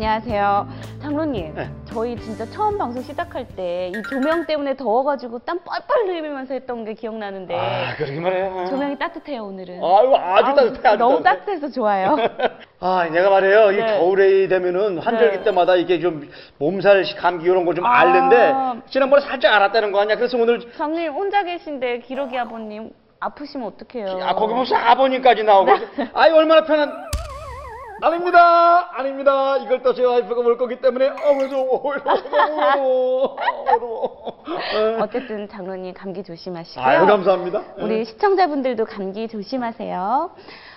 안녕하세요. 장로님, 네. 저희 진짜 처음 방송 시작할 때 이 조명 때문에 더워가지고 땀 뻘뻘 흘리면서 했던 게 기억나는데 아, 그러게 말해요. 조명이 따뜻해요 오늘은. 아유, 아주 따뜻해, 아주 너무 따뜻해. 따뜻해서 좋아요. 아, 내가 말해요. 이 네. 겨울에 되면은 환절기 네. 때마다 이게 좀 몸살, 감기 이런 거 좀 아. 앓는데 지난번에 살짝 알았다는 거 아니야? 그래서 오늘 장로님 혼자 계신데 기록이 아버님 아프시면 어떡해요? 아, 거기 무슨 아버님까지 나오고. 네. 아이, 얼마나 편한. 아닙니다. 아닙니다. 이걸 또 제 와이프가 볼 거기 때문에 어머 더워. 어머 더워. 어. 어쨌든 장로님 감기 조심하시고요. 아유, 감사합니다. 우리 시청자분들도 감기 조심하세요.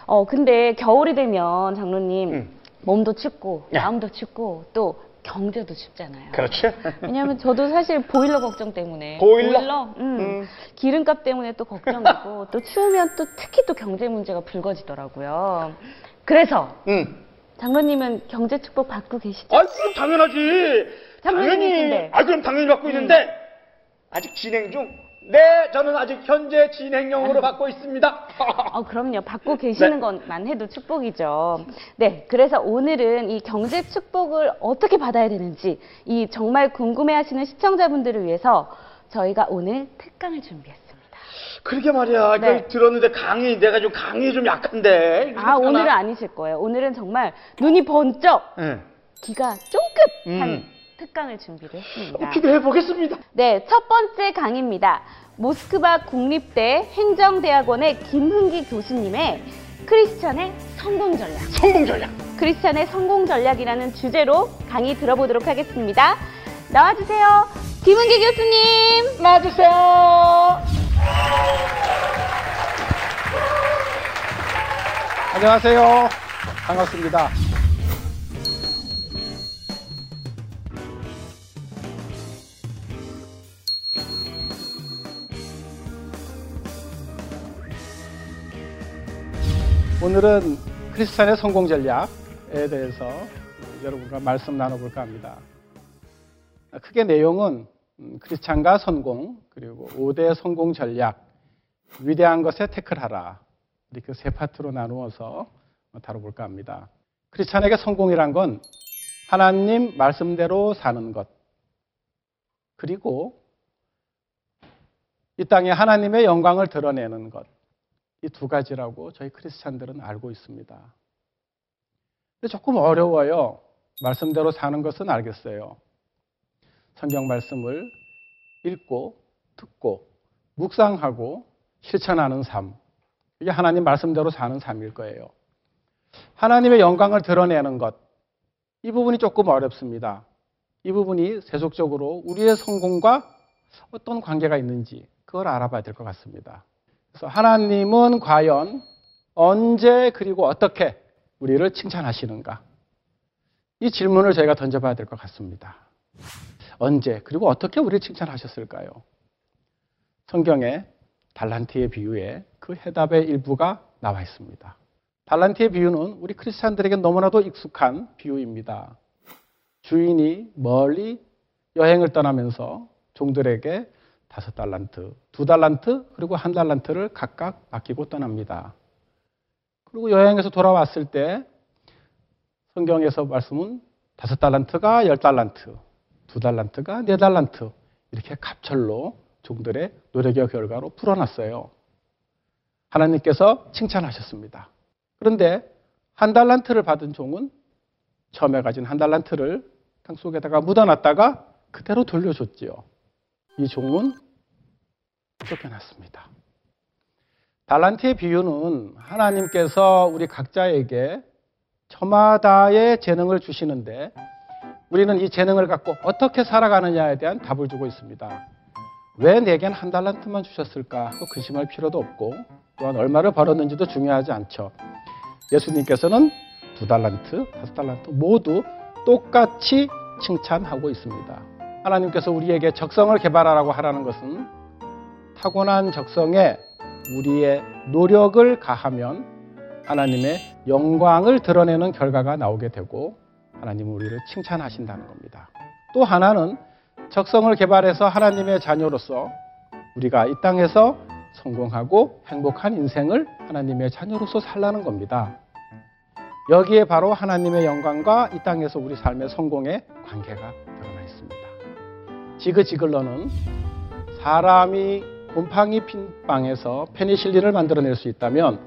어 근데 겨울이 되면 장로님 음. 몸도 춥고 야. 마음도 춥고 또 경제도 춥잖아요. 그렇지. 왜냐하면 저도 사실 보일러 걱정 때문에 보일러? 음, 음. 기름값 때문에 또 걱정이고 또 추우면 또 특히 또 경제 문제가 불거지더라고요. 그래서 응. 장로님은 경제 축복 받고 계시죠? 아, 그럼 당연하지. 장로님이신데. 아, 그럼 당연히 받고 있는데 아직 진행 중. 네, 저는 아직 현재 진행형으로 받고 있습니다. 어, 그럼요. 받고 계시는 네. 것만 해도 축복이죠. 네. 그래서 오늘은 이 경제 축복을 어떻게 받아야 되는지 이 정말 궁금해 하시는 시청자분들을 위해서 저희가 오늘 특강을 준비했습니다. 그러게 말이야. 네. 이걸 들었는데 강의 내가 좀 강의 좀 약한데. 아, 오늘은 아니실 거예요. 오늘은 정말 눈이 번쩍, 응. 귀가 쫑긋한 음. 특강을 준비를 했습니다. 한번 기대해 보겠습니다. 네, 첫 번째 강의입니다. 모스크바 국립대 행정대학원의 김흥기 교수님의 크리스천의 성공 전략. 성공 전략. 크리스찬의 성공 전략이라는 주제로 강의 들어보도록 하겠습니다. 나와주세요. 김은기 교수님. 놔주세요. 안녕하세요. 반갑습니다. 오늘은 크리스찬의 성공 전략에 대해서 여러분과 말씀 나눠볼까 합니다. 크게 내용은 음, 크리스찬과 성공, 그리고 5대 성공 전략, 위대한 것에 태클하라. 이렇게 세 파트로 나누어서 다뤄볼까 합니다. 크리스찬에게 성공이란 건 하나님 말씀대로 사는 것, 그리고 이 땅에 하나님의 영광을 드러내는 것, 이 두 가지라고 저희 크리스찬들은 알고 있습니다. 근데 조금 어려워요. 말씀대로 사는 것은 알겠어요. 성경 말씀을 읽고, 듣고, 묵상하고, 실천하는 삶. 이게 하나님 말씀대로 사는 삶일 거예요. 하나님의 영광을 드러내는 것. 이 부분이 조금 어렵습니다. 이 부분이 세속적으로 우리의 성공과 어떤 관계가 있는지 그걸 알아봐야 될 것 같습니다. 그래서 하나님은 과연 언제 그리고 어떻게 우리를 칭찬하시는가? 이 질문을 저희가 던져봐야 될 것 같습니다. 언제 그리고 어떻게 우리를 칭찬하셨을까요? 성경에 달란트의 비유에 그 해답의 일부가 나와 있습니다. 달란트의 비유는 우리 크리스찬들에게 너무나도 익숙한 비유입니다. 주인이 멀리 여행을 떠나면서 종들에게 다섯 달란트, 두 달란트, 그리고 한 달란트를 각각 맡기고 떠납니다. 그리고 여행에서 돌아왔을 때 성경에서 말씀은 다섯 달란트가 열 달란트, 두 달란트가 네 달란트 이렇게 갑절로 종들의 노력의 결과로 풀어놨어요. 하나님께서 칭찬하셨습니다. 그런데 한 달란트를 받은 종은 처음에 가진 한 달란트를 땅 속에다가 묻어놨다가 그대로 돌려줬지요. 이 종은 쫓겨났습니다. 달란트의 비유는 하나님께서 우리 각자에게 저마다의 재능을 주시는데 우리는 이 재능을 갖고 어떻게 살아가느냐에 대한 답을 주고 있습니다. 왜 내겐 한 달란트만 주셨을까 하고 근심할 필요도 없고 또한 얼마를 벌었는지도 중요하지 않죠. 예수님께서는 두 달란트, 다섯 달란트 모두 똑같이 칭찬하고 있습니다. 하나님께서 우리에게 적성을 개발하라고 하라는 것은 타고난 적성에 우리의 노력을 가하면 하나님의 영광을 드러내는 결과가 나오게 되고 하나님은 우리를 칭찬하신다는 겁니다. 또 하나는 적성을 개발해서 하나님의 자녀로서 우리가 이 땅에서 성공하고 행복한 인생을 하나님의 자녀로서 살라는 겁니다. 여기에 바로 하나님의 영광과 이 땅에서 우리 삶의 성공의 관계가 드러나 있습니다. 지그지글러는 사람이 곰팡이 핀 빵에서 페니실린을 만들어낼 수 있다면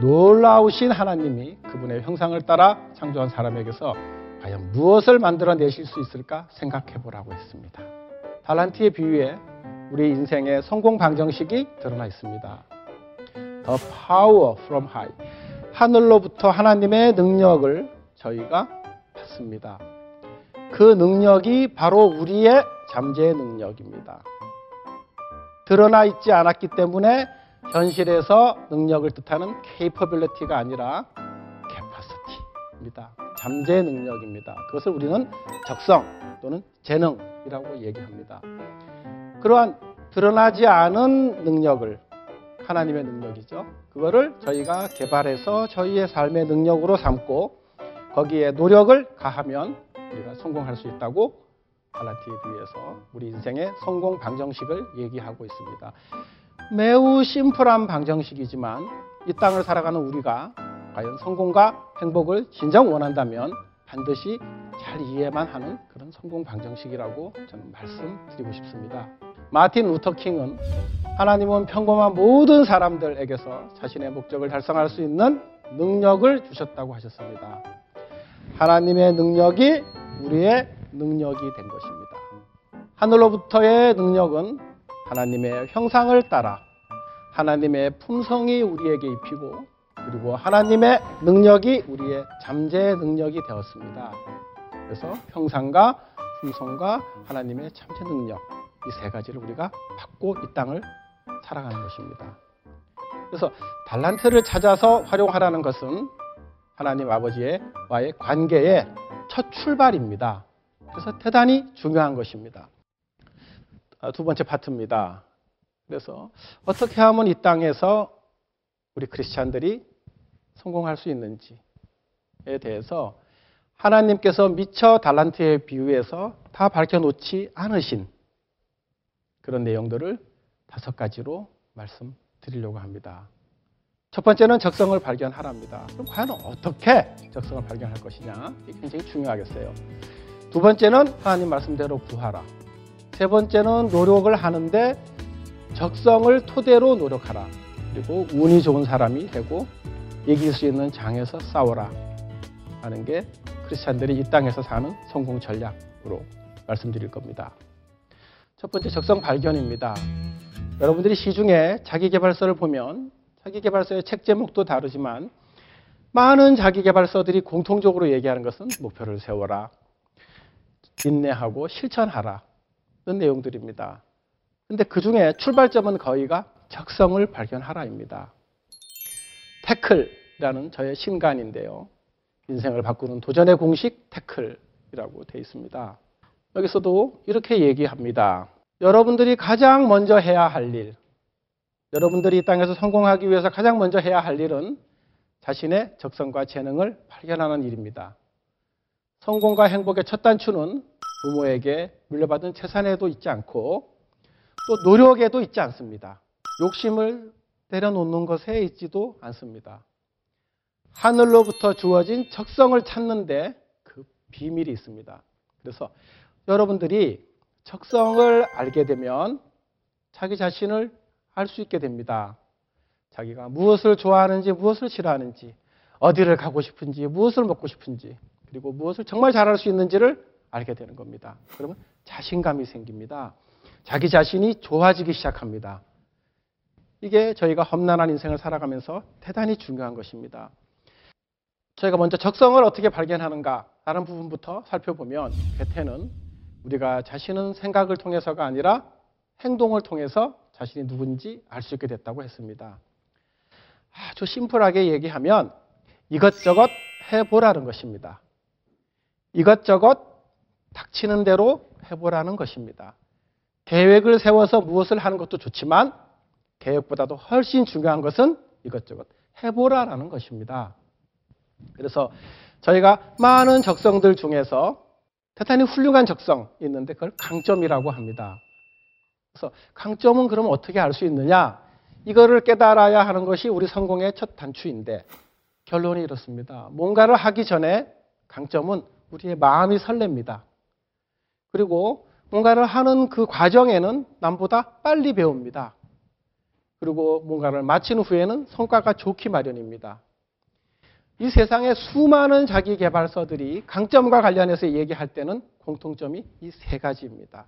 놀라우신 하나님이 그분의 형상을 따라 창조한 사람에게서 과연 무엇을 만들어내실 수 있을까 생각해 보라고 했습니다. 달란트의 비유에 우리 인생의 성공 방정식이 드러나 있습니다. The power from high. 하늘로부터 하나님의 능력을 저희가 받습니다. 그 능력이 바로 우리의 잠재의 능력입니다. 드러나 있지 않았기 때문에 현실에서 능력을 뜻하는 capability가 아니라 capacity입니다. 잠재 능력입니다. 그것을 우리는 적성 또는 재능이라고 얘기합니다. 그러한 드러나지 않은 능력을 하나님의 능력이죠. 그거를 저희가 개발해서 저희의 삶의 능력으로 삼고 거기에 노력을 가하면 우리가 성공할 수 있다고 갈라티에 비해서 우리 인생의 성공 방정식을 얘기하고 있습니다. 매우 심플한 방정식이지만 이 땅을 살아가는 우리가 과연 성공과 행복을 진정 원한다면 반드시 잘 이해만 하는 그런 성공 방정식이라고 저는 말씀드리고 싶습니다. 마틴 루터 킹은 하나님은 평범한 모든 사람들에게서 자신의 목적을 달성할 수 있는 능력을 주셨다고 하셨습니다. 하나님의 능력이 우리의 능력이 된 것입니다. 하늘로부터의 능력은 하나님의 형상을 따라 하나님의 품성이 우리에게 입히고 그리고 하나님의 능력이 우리의 잠재 능력이 되었습니다. 그래서 형상과 품성과 하나님의 잠재 능력 이 세 가지를 우리가 받고 이 땅을 살아가는 것입니다. 그래서 달란트를 찾아서 활용하라는 것은 하나님 아버지의 와의 관계의 첫 출발입니다. 그래서 대단히 중요한 것입니다. 아, 두 번째 파트입니다. 그래서 어떻게 하면 이 땅에서 우리 크리스찬들이 성공할 수 있는지에 대해서 하나님께서 미처 달란트의 비유에서 다 밝혀놓지 않으신 그런 내용들을 다섯 가지로 말씀드리려고 합니다. 첫 번째는 적성을 발견하랍니다. 그럼 과연 어떻게 적성을 발견할 것이냐? 이게 굉장히 중요하겠어요. 두 번째는 하나님 말씀대로 구하라. 세 번째는 노력을 하는데 적성을 토대로 노력하라. 그리고 운이 좋은 사람이 되고 이길 수 있는 장에서 싸워라. 하는 게 크리스찬들이 이 땅에서 사는 성공 전략으로 말씀드릴 겁니다. 첫 번째 적성 발견입니다. 여러분들이 시중에 자기개발서를 보면 자기개발서의 책 제목도 다르지만 많은 자기개발서들이 공통적으로 얘기하는 것은 목표를 세워라, 인내하고 실천하라 이런 내용들입니다. 근데 그 중에 출발점은 거의가 적성을 발견하라입니다. 태클이라는 저의 신간인데요. 인생을 바꾸는 도전의 공식 태클이라고 되어 있습니다. 여기서도 이렇게 얘기합니다. 여러분들이 가장 먼저 해야 할 일, 여러분들이 이 땅에서 성공하기 위해서 가장 먼저 해야 할 일은 자신의 적성과 재능을 발견하는 일입니다. 성공과 행복의 첫 단추는 부모에게 물려받은 재산에도 있지 않고 또 노력에도 있지 않습니다. 욕심을 내려놓는 것에 있지도 않습니다. 하늘로부터 주어진 적성을 찾는데 그 비밀이 있습니다. 그래서 여러분들이 적성을 알게 되면 자기 자신을 알 수 있게 됩니다. 자기가 무엇을 좋아하는지, 무엇을 싫어하는지, 어디를 가고 싶은지, 무엇을 먹고 싶은지, 그리고 무엇을 정말 잘할 수 있는지를 알게 되는 겁니다. 그러면 자신감이 생깁니다. 자기 자신이 좋아지기 시작합니다. 이게 저희가 험난한 인생을 살아가면서 대단히 중요한 것입니다. 저희가 먼저 적성을 어떻게 발견하는가 라는 부분부터 살펴보면 괴테는 우리가 자신은 생각을 통해서가 아니라 행동을 통해서 자신이 누군지 알 수 있게 됐다고 했습니다. 아주 심플하게 얘기하면 이것저것 해보라는 것입니다. 이것저것 닥치는 대로 해보라는 것입니다. 계획을 세워서 무엇을 하는 것도 좋지만 계획보다도 훨씬 중요한 것은 이것저것 해보라라는 것입니다. 그래서 저희가 많은 적성들 중에서 대단히 훌륭한 적성이 있는데 그걸 강점이라고 합니다. 그래서 강점은 그럼 어떻게 알 수 있느냐? 이거를 깨달아야 하는 것이 우리 성공의 첫 단추인데 결론이 이렇습니다. 뭔가를 하기 전에 강점은 우리의 마음이 설렙니다. 그리고 뭔가를 하는 그 과정에는 남보다 빨리 배웁니다. 그리고 뭔가를 마친 후에는 성과가 좋기 마련입니다. 이 세상에 수많은 자기 개발서들이 강점과 관련해서 얘기할 때는 공통점이 이 세 가지입니다.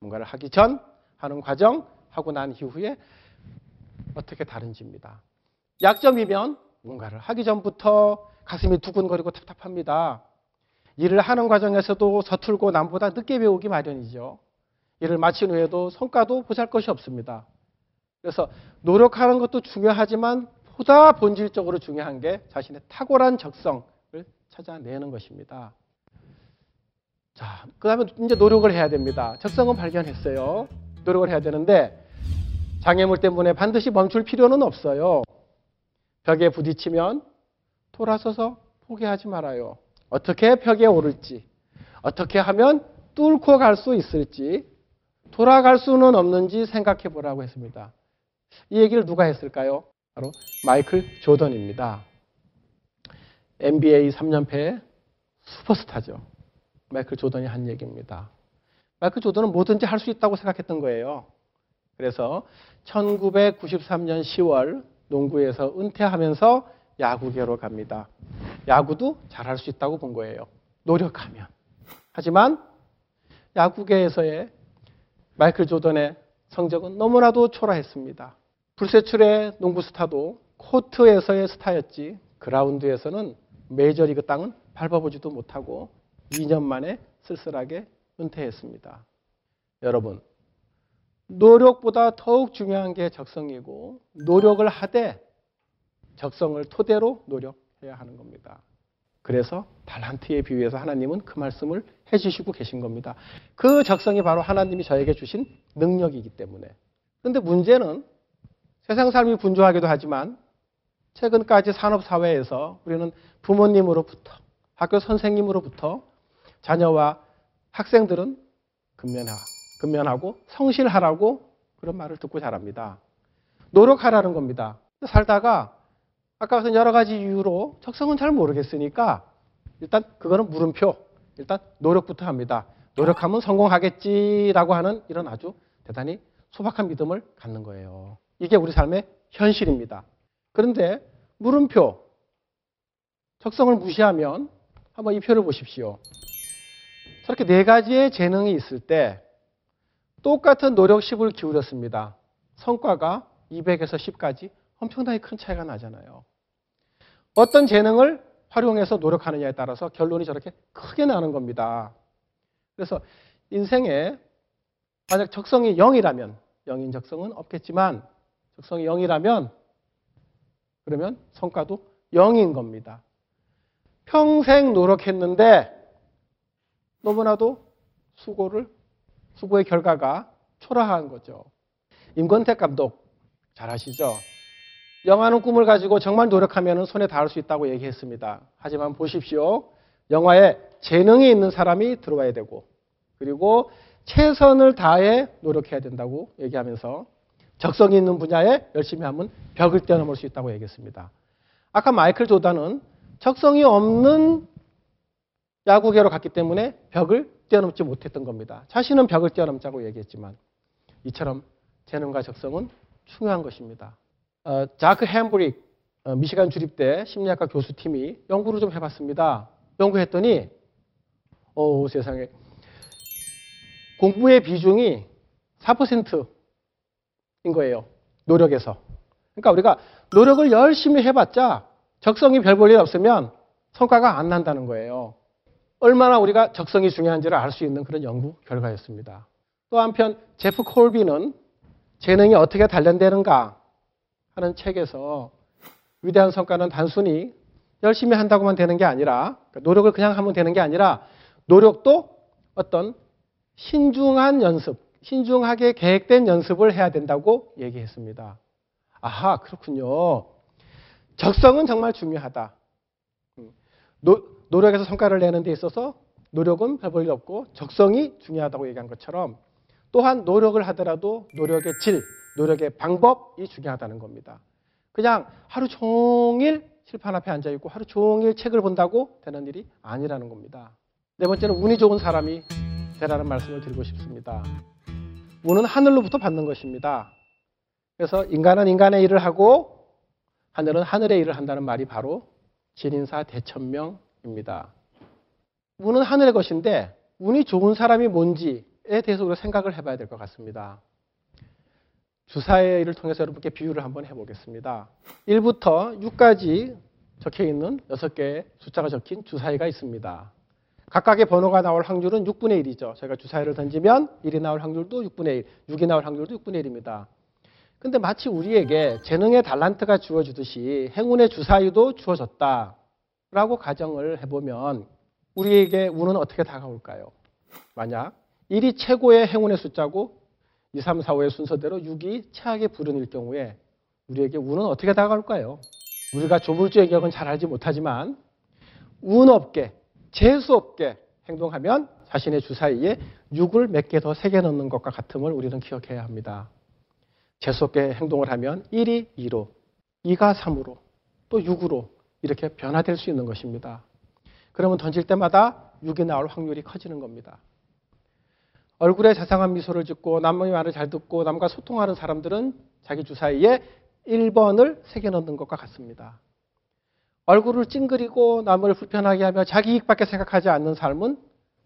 뭔가를 하기 전, 하는 과정, 하고 난 이후에 어떻게 다른지입니다. 약점이면 뭔가를 하기 전부터 가슴이 두근거리고 답답합니다. 일을 하는 과정에서도 서툴고 남보다 늦게 배우기 마련이죠. 일을 마친 후에도 성과도 보잘 것이 없습니다. 그래서 노력하는 것도 중요하지만 보다 본질적으로 중요한 게 자신의 탁월한 적성을 찾아내는 것입니다. 자, 그 다음에 이제 노력을 해야 됩니다. 적성은 발견했어요. 노력을 해야 되는데 장애물 때문에 반드시 멈출 필요는 없어요. 벽에 부딪히면 돌아서서 포기하지 말아요. 어떻게 벽에 오를지, 어떻게 하면 뚫고 갈 수 있을지, 돌아갈 수는 없는지 생각해 보라고 했습니다. 이 얘기를 누가 했을까요? 바로 마이클 조던입니다. NBA 3년패 슈퍼스타죠. 마이클 조던이 한 얘기입니다. 마이클 조던은 뭐든지 할 수 있다고 생각했던 거예요. 그래서 1993년 10월 농구에서 은퇴하면서 야구계로 갑니다. 야구도 잘할 수 있다고 본 거예요. 노력하면. 하지만 야구계에서의 마이클 조던의 성적은 너무나도 초라했습니다. 불세출의 농구 스타도 코트에서의 스타였지 그라운드에서는 메이저리그 땅은 밟아보지도 못하고 2년 만에 쓸쓸하게 은퇴했습니다. 여러분, 노력보다 더욱 중요한 게 적성이고 노력을 하되 적성을 토대로 노력해야 하는 겁니다. 그래서 달란트에 비유해서 하나님은 그 말씀을 해주시고 계신 겁니다. 그 적성이 바로 하나님이 저에게 주신 능력이기 때문에. 그런데 문제는 세상 삶이 분주하기도 하지만 최근까지 산업사회에서 우리는 부모님으로부터 학교 선생님으로부터 자녀와 학생들은 근면하, 근면하고 성실하라고 그런 말을 듣고 자랍니다. 노력하라는 겁니다. 살다가 아까 같은 여러 가지 이유로 적성은 잘 모르겠으니까 일단 그거는 물음표. 일단 노력부터 합니다. 노력하면 성공하겠지라고 하는 이런 아주 대단히 소박한 믿음을 갖는 거예요. 이게 우리 삶의 현실입니다. 그런데 물음표, 적성을 무시하면 한번 이 표를 보십시오. 저렇게 네 가지의 재능이 있을 때 똑같은 노력 10을 기울였습니다. 성과가 200에서 10까지 엄청나게 큰 차이가 나잖아요. 어떤 재능을 활용해서 노력하느냐에 따라서 결론이 저렇게 크게 나는 겁니다. 그래서 인생에 만약 적성이 0이라면 0인 적성은 없겠지만 적성이 0이라면 그러면 성과도 0인 겁니다. 평생 노력했는데 너무나도 수고를 수고의 결과가 초라한 거죠. 임권택 감독 잘 아시죠? 영화는 꿈을 가지고 정말 노력하면 손에 닿을 수 있다고 얘기했습니다. 하지만 보십시오. 영화에 재능이 있는 사람이 들어와야 되고 그리고 최선을 다해 노력해야 된다고 얘기하면서 적성이 있는 분야에 열심히 하면 벽을 뛰어넘을 수 있다고 얘기했습니다. 아까 마이클 조단은 적성이 없는 야구계로 갔기 때문에 벽을 뛰어넘지 못했던 겁니다. 자신은 벽을 뛰어넘자고 얘기했지만 이처럼 재능과 적성은 중요한 것입니다. 어, 자크 햄브릭 어, 미시간 주립대 심리학과 교수팀이 연구를 좀 해봤습니다. 연구했더니 오 세상에 공부의 비중이 4% 인 거예요. 노력에서. 그러니까 우리가 노력을 열심히 해봤자 적성이 별 볼일 없으면 성과가 안 난다는 거예요. 얼마나 우리가 적성이 중요한지를 알 수 있는 그런 연구 결과였습니다. 또 한편 제프 콜비는 재능이 어떻게 단련되는가 하는 책에서 위대한 성과는 단순히 열심히 한다고만 되는 게 아니라 그러니까 노력을 그냥 하면 되는 게 아니라 노력도 어떤 신중한 연습, 신중하게 계획된 연습을 해야 된다고 얘기했습니다. 아하, 그렇군요. 적성은 정말 중요하다. 음, 노, 노력에서 성과를 내는 데 있어서 노력은 별 볼일 없고 적성이 중요하다고 얘기한 것처럼 또한 노력을 하더라도 노력의 질, 노력의 방법이 중요하다는 겁니다. 그냥 하루 종일 칠판 앞에 앉아 있고 하루 종일 책을 본다고 되는 일이 아니라는 겁니다. 네 번째는 운이 좋은 사람이 되라는 말씀을 드리고 싶습니다. 운은 하늘로부터 받는 것입니다. 그래서 인간은 인간의 일을 하고 하늘은 하늘의 일을 한다는 말이 바로 진인사 대천명입니다. 운은 하늘의 것인데 운이 좋은 사람이 뭔지에 대해서 우리가 생각을 해봐야 될 것 같습니다. 주사의 일을 통해서 여러분께 비유를 한번 해보겠습니다. 1부터 6까지 적혀 있는 6개의 숫자가 적힌 주사위가 있습니다. 각각의 번호가 나올 확률은 6분의 1이죠. 저희가 주사위를 던지면 1이 나올 확률도 6분의 1, 6이 나올 확률도 6분의 1입니다. 근데 마치 우리에게 재능의 달란트가 주어지듯이 행운의 주사위도 주어졌다 라고 가정을 해보면 우리에게 운은 어떻게 다가올까요? 만약 1이 최고의 행운의 숫자고 2, 3, 4, 5의 순서대로 6이 최악의 불운일 경우에 우리에게 운은 어떻게 다가올까요? 우리가 조물주의 기억은 잘 알지 못하지만 운 없게 재수 없게 행동하면 자신의 주사위에 6을 몇 개더 새겨 넣는 것과 같음을 우리는 기억해야 합니다. 재수 없게 행동을 하면 1이 2로, 2가 3으로, 또 6으로 이렇게 변화될 수 있는 것입니다. 그러면 던질 때마다 6이 나올 확률이 커지는 겁니다. 얼굴에 자상한 미소를 짓고 남의 말을 잘 듣고 남과 소통하는 사람들은 자기 주사위에 1번을 새겨 넣는 것과 같습니다. 얼굴을 찡그리고 남을 불편하게 하며 자기 이익밖에 생각하지 않는 삶은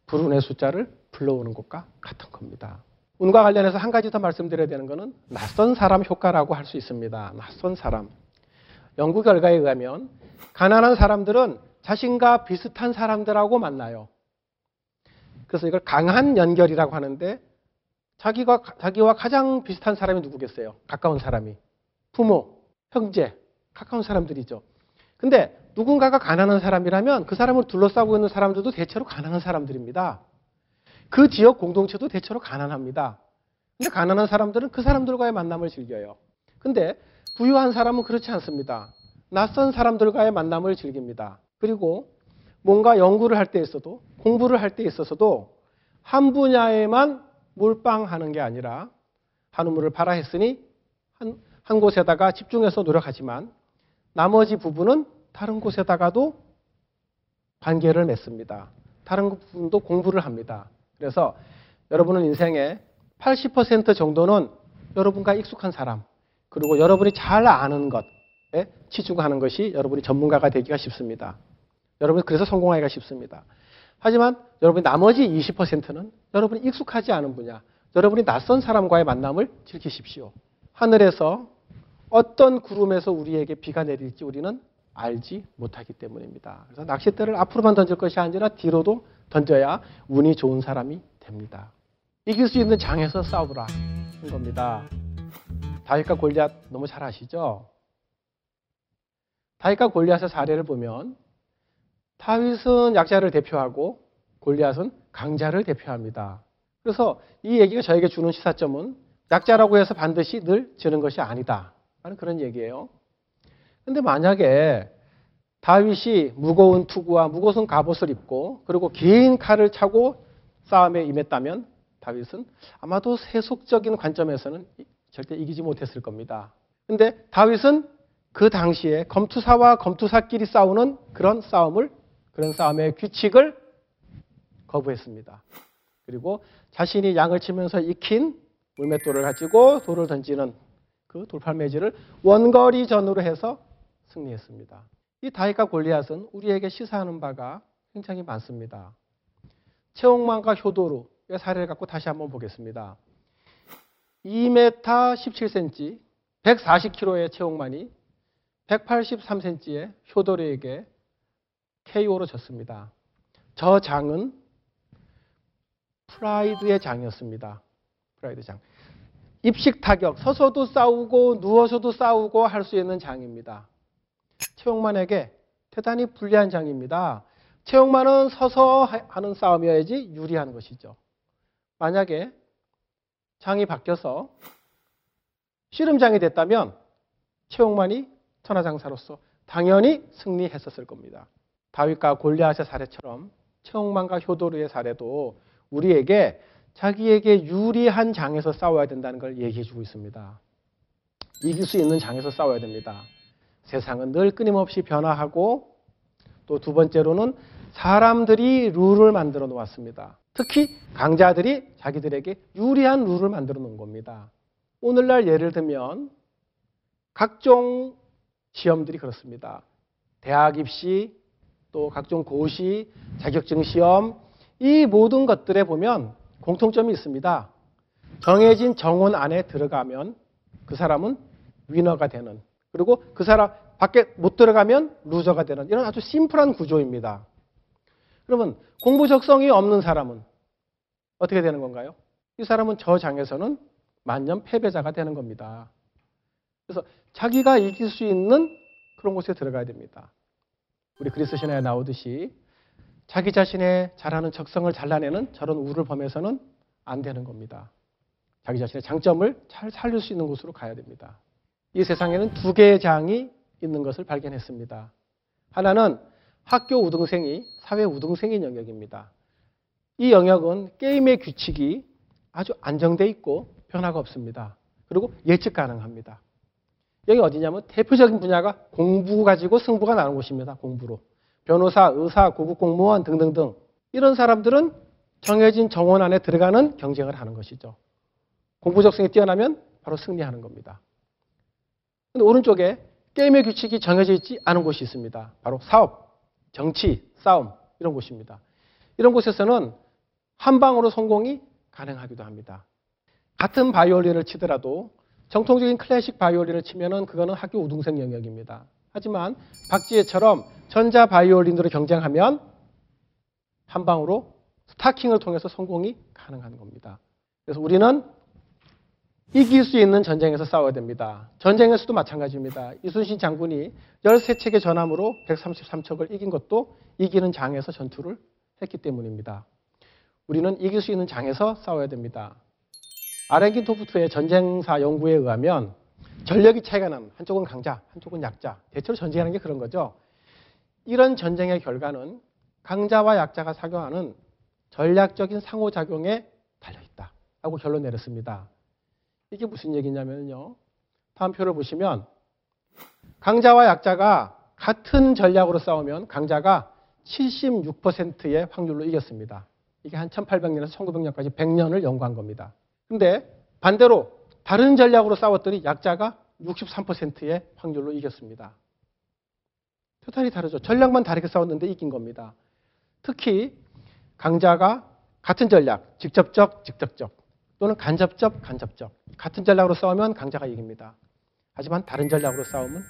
불운의 숫자를 불러오는 것과 같은 겁니다. 운과 관련해서 한 가지 더 말씀드려야 되는 것은 낯선 사람 효과라고 할 수 있습니다. 낯선 사람. 연구 결과에 의하면 가난한 사람들은 자신과 비슷한 사람들하고 만나요. 그래서 이걸 강한 연결이라고 하는데 자기가 자기와 가장 비슷한 사람이 누구겠어요? 가까운 사람이 부모, 형제, 가까운 사람들이죠. 근데 누군가가 가난한 사람이라면 그 사람을 둘러싸고 있는 사람들도 대체로 가난한 사람들입니다. 그 지역 공동체도 대체로 가난합니다. 근데 가난한 사람들은 그 사람들과의 만남을 즐겨요. 근데 부유한 사람은 그렇지 않습니다. 낯선 사람들과의 만남을 즐깁니다. 그리고 뭔가 연구를 할때 있어도 공부를 할 때 있어서도 한 분야에만 몰빵하는 게 아니라 한 우물을 팔아 했으니 한, 한 곳에다가 집중해서 노력하지만 나머지 부분은 다른 곳에다가도 관계를 맺습니다. 다른 부분도 공부를 합니다. 그래서 여러분은 인생의 80% 정도는 여러분과 익숙한 사람, 그리고 여러분이 잘 아는 것에 치중하는 것이 여러분이 전문가가 되기가 쉽습니다. 여러분이 그래서 성공하기가 쉽습니다. 하지만 여러분이 나머지 20%는 여러분이 익숙하지 않은 분야, 여러분이 낯선 사람과의 만남을 즐기십시오. 하늘에서 어떤 구름에서 우리에게 비가 내릴지 우리는 알지 못하기 때문입니다. 그래서 낚싯대를 앞으로만 던질 것이 아니라 뒤로도 던져야 운이 좋은 사람이 됩니다. 이길 수 있는 장에서 싸우라 는 겁니다. 다윗과 골리앗 너무 잘 아시죠? 다윗과 골리앗의 사례를 보면 다윗은 약자를 대표하고 골리앗은 강자를 대표합니다. 그래서 이 얘기가 저에게 주는 시사점은 약자라고 해서 반드시 늘 지는 것이 아니다. 하는 그런 얘기예요. 근데 만약에 다윗이 무거운 투구와 무거운 갑옷을 입고 그리고 긴 칼을 차고 싸움에 임했다면 다윗은 아마도 세속적인 관점에서는 절대 이기지 못했을 겁니다. 근데 다윗은 그 당시에 검투사와 검투사끼리 싸우는 그런 싸움을 그런 싸움의 규칙을 거부했습니다. 그리고 자신이 양을 치면서 익힌 물맷돌을 가지고 돌을 던지는 그 돌팔매질을 원거리 전으로 해서 승리했습니다. 이 다윗과 골리앗은 우리에게 시사하는 바가 굉장히 많습니다. 최홍만과 효도루의 사례를 갖고 다시 한번 보겠습니다. 2m 17cm, 140kg의 최홍만이 183cm의 효도르에게 KO로 졌습니다. 저 장은 프라이드의 장이었습니다. 프라이드 장. 입식 타격, 서서도 싸우고 누워서도 싸우고 할 수 있는 장입니다. 최홍만에게 대단히 불리한 장입니다. 최홍만은 서서 하- 하는 싸움이어야지 유리한 것이죠. 만약에 장이 바뀌어서 씨름장이 됐다면 최홍만이 천하장사로서 당연히 승리했었을 겁니다. 다윗과 골리앗의 사례처럼 최홍만과 효도르의 사례도 우리에게 자기에게 유리한 장에서 싸워야 된다는 걸 얘기해 주고 있습니다. 이길 수 있는 장에서 싸워야 됩니다. 세상은 늘 끊임없이 변화하고 또 두 번째로는 사람들이 룰을 만들어 놓았습니다. 특히 강자들이 자기들에게 유리한 룰을 만들어 놓은 겁니다. 오늘날 예를 들면 각종 시험들이 그렇습니다. 대학 입시, 또 각종 고시, 자격증 시험, 이 모든 것들에 보면 공통점이 있습니다. 정해진 정원 안에 들어가면 그 사람은 위너가 되는, 그리고 그 사람 밖에 못 들어가면 루저가 되는 이런 아주 심플한 구조입니다. 그러면 공부 적성이 없는 사람은 어떻게 되는 건가요? 이 사람은 저 장에서는 만년 패배자가 되는 겁니다. 그래서 자기가 이길 수 있는 그런 곳에 들어가야 됩니다. 우리 그리스 신화에 나오듯이 자기 자신의 잘하는 적성을 잘라내는 저런 우를 범해서는 안 되는 겁니다. 자기 자신의 장점을 잘 살릴 수 있는 곳으로 가야 됩니다. 이 세상에는 두 개의 장이 있는 것을 발견했습니다. 하나는 학교 우등생이 사회 우등생인 영역입니다. 이 영역은 게임의 규칙이 아주 안정돼 있고 변화가 없습니다. 그리고 예측 가능합니다. 여기 어디냐면 대표적인 분야가 공부 가지고 승부가 나는 곳입니다. 공부로. 변호사, 의사, 고급 공무원 등등등 이런 사람들은 정해진 정원 안에 들어가는 경쟁을 하는 것이죠. 공부 적성이 뛰어나면 바로 승리하는 겁니다. 근데 오른쪽에 게임의 규칙이 정해져 있지 않은 곳이 있습니다. 바로 사업, 정치, 싸움 이런 곳입니다. 이런 곳에서는 한 방으로 성공이 가능하기도 합니다. 같은 바이올린을 치더라도 정통적인 클래식 바이올린을 치면은 그거는 학교 우등생 영역입니다. 하지만 박지혜처럼 전자 바이올린으로 경쟁하면 한 방으로 스타킹을 통해서 성공이 가능한 겁니다. 그래서 우리는 이길 수 있는 전쟁에서 싸워야 됩니다. 전쟁에서도 마찬가지입니다. 이순신 장군이 13척의 전함으로 133척을 이긴 것도 이기는 장에서 전투를 했기 때문입니다. 우리는 이길 수 있는 장에서 싸워야 됩니다. 아렌긴 토프트의 전쟁사 연구에 의하면 전력이 차이가 나면 한쪽은 강자, 한쪽은 약자. 대체로 전쟁하는 게 그런 거죠. 이런 전쟁의 결과는 강자와 약자가 작용하는 전략적인 상호작용에 달려있다. 라고 결론 내렸습니다. 이게 무슨 얘기냐면요. 다음 표를 보시면 강자와 약자가 같은 전략으로 싸우면 강자가 76%의 확률로 이겼습니다. 이게 한 1800년에서 1900년까지 100년을 연구한 겁니다. 근데 반대로 다른 전략으로 싸웠더니 약자가 63%의 확률로 이겼습니다. 토탈이 다르죠. 전략만 다르게 싸웠는데 이긴 겁니다. 특히 강자가 같은 전략, 직접적, 직접적 또는 간접적, 간접적 같은 전략으로 싸우면 강자가 이깁니다. 하지만 다른 전략으로 싸우면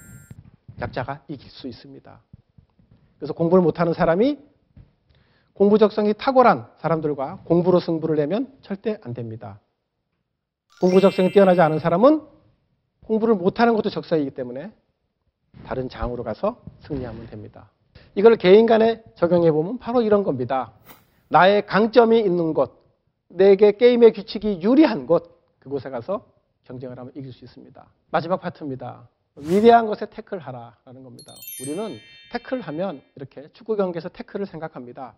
약자가 이길 수 있습니다. 그래서 공부를 못하는 사람이 공부 적성이 탁월한 사람들과 공부로 승부를 내면 절대 안 됩니다. 공부 적성이 뛰어나지 않은 사람은 공부를 못하는 것도 적성이기 때문에 다른 장으로 가서 승리하면 됩니다. 이걸 개인 간에 적용해 보면 바로 이런 겁니다. 나의 강점이 있는 곳, 내게 게임의 규칙이 유리한 곳, 그곳에 가서 경쟁을 하면 이길 수 있습니다. 마지막 파트입니다. 위대한 것에 태클하라라는 겁니다. 우리는 태클하면 이렇게 축구 경기에서 태클을 생각합니다.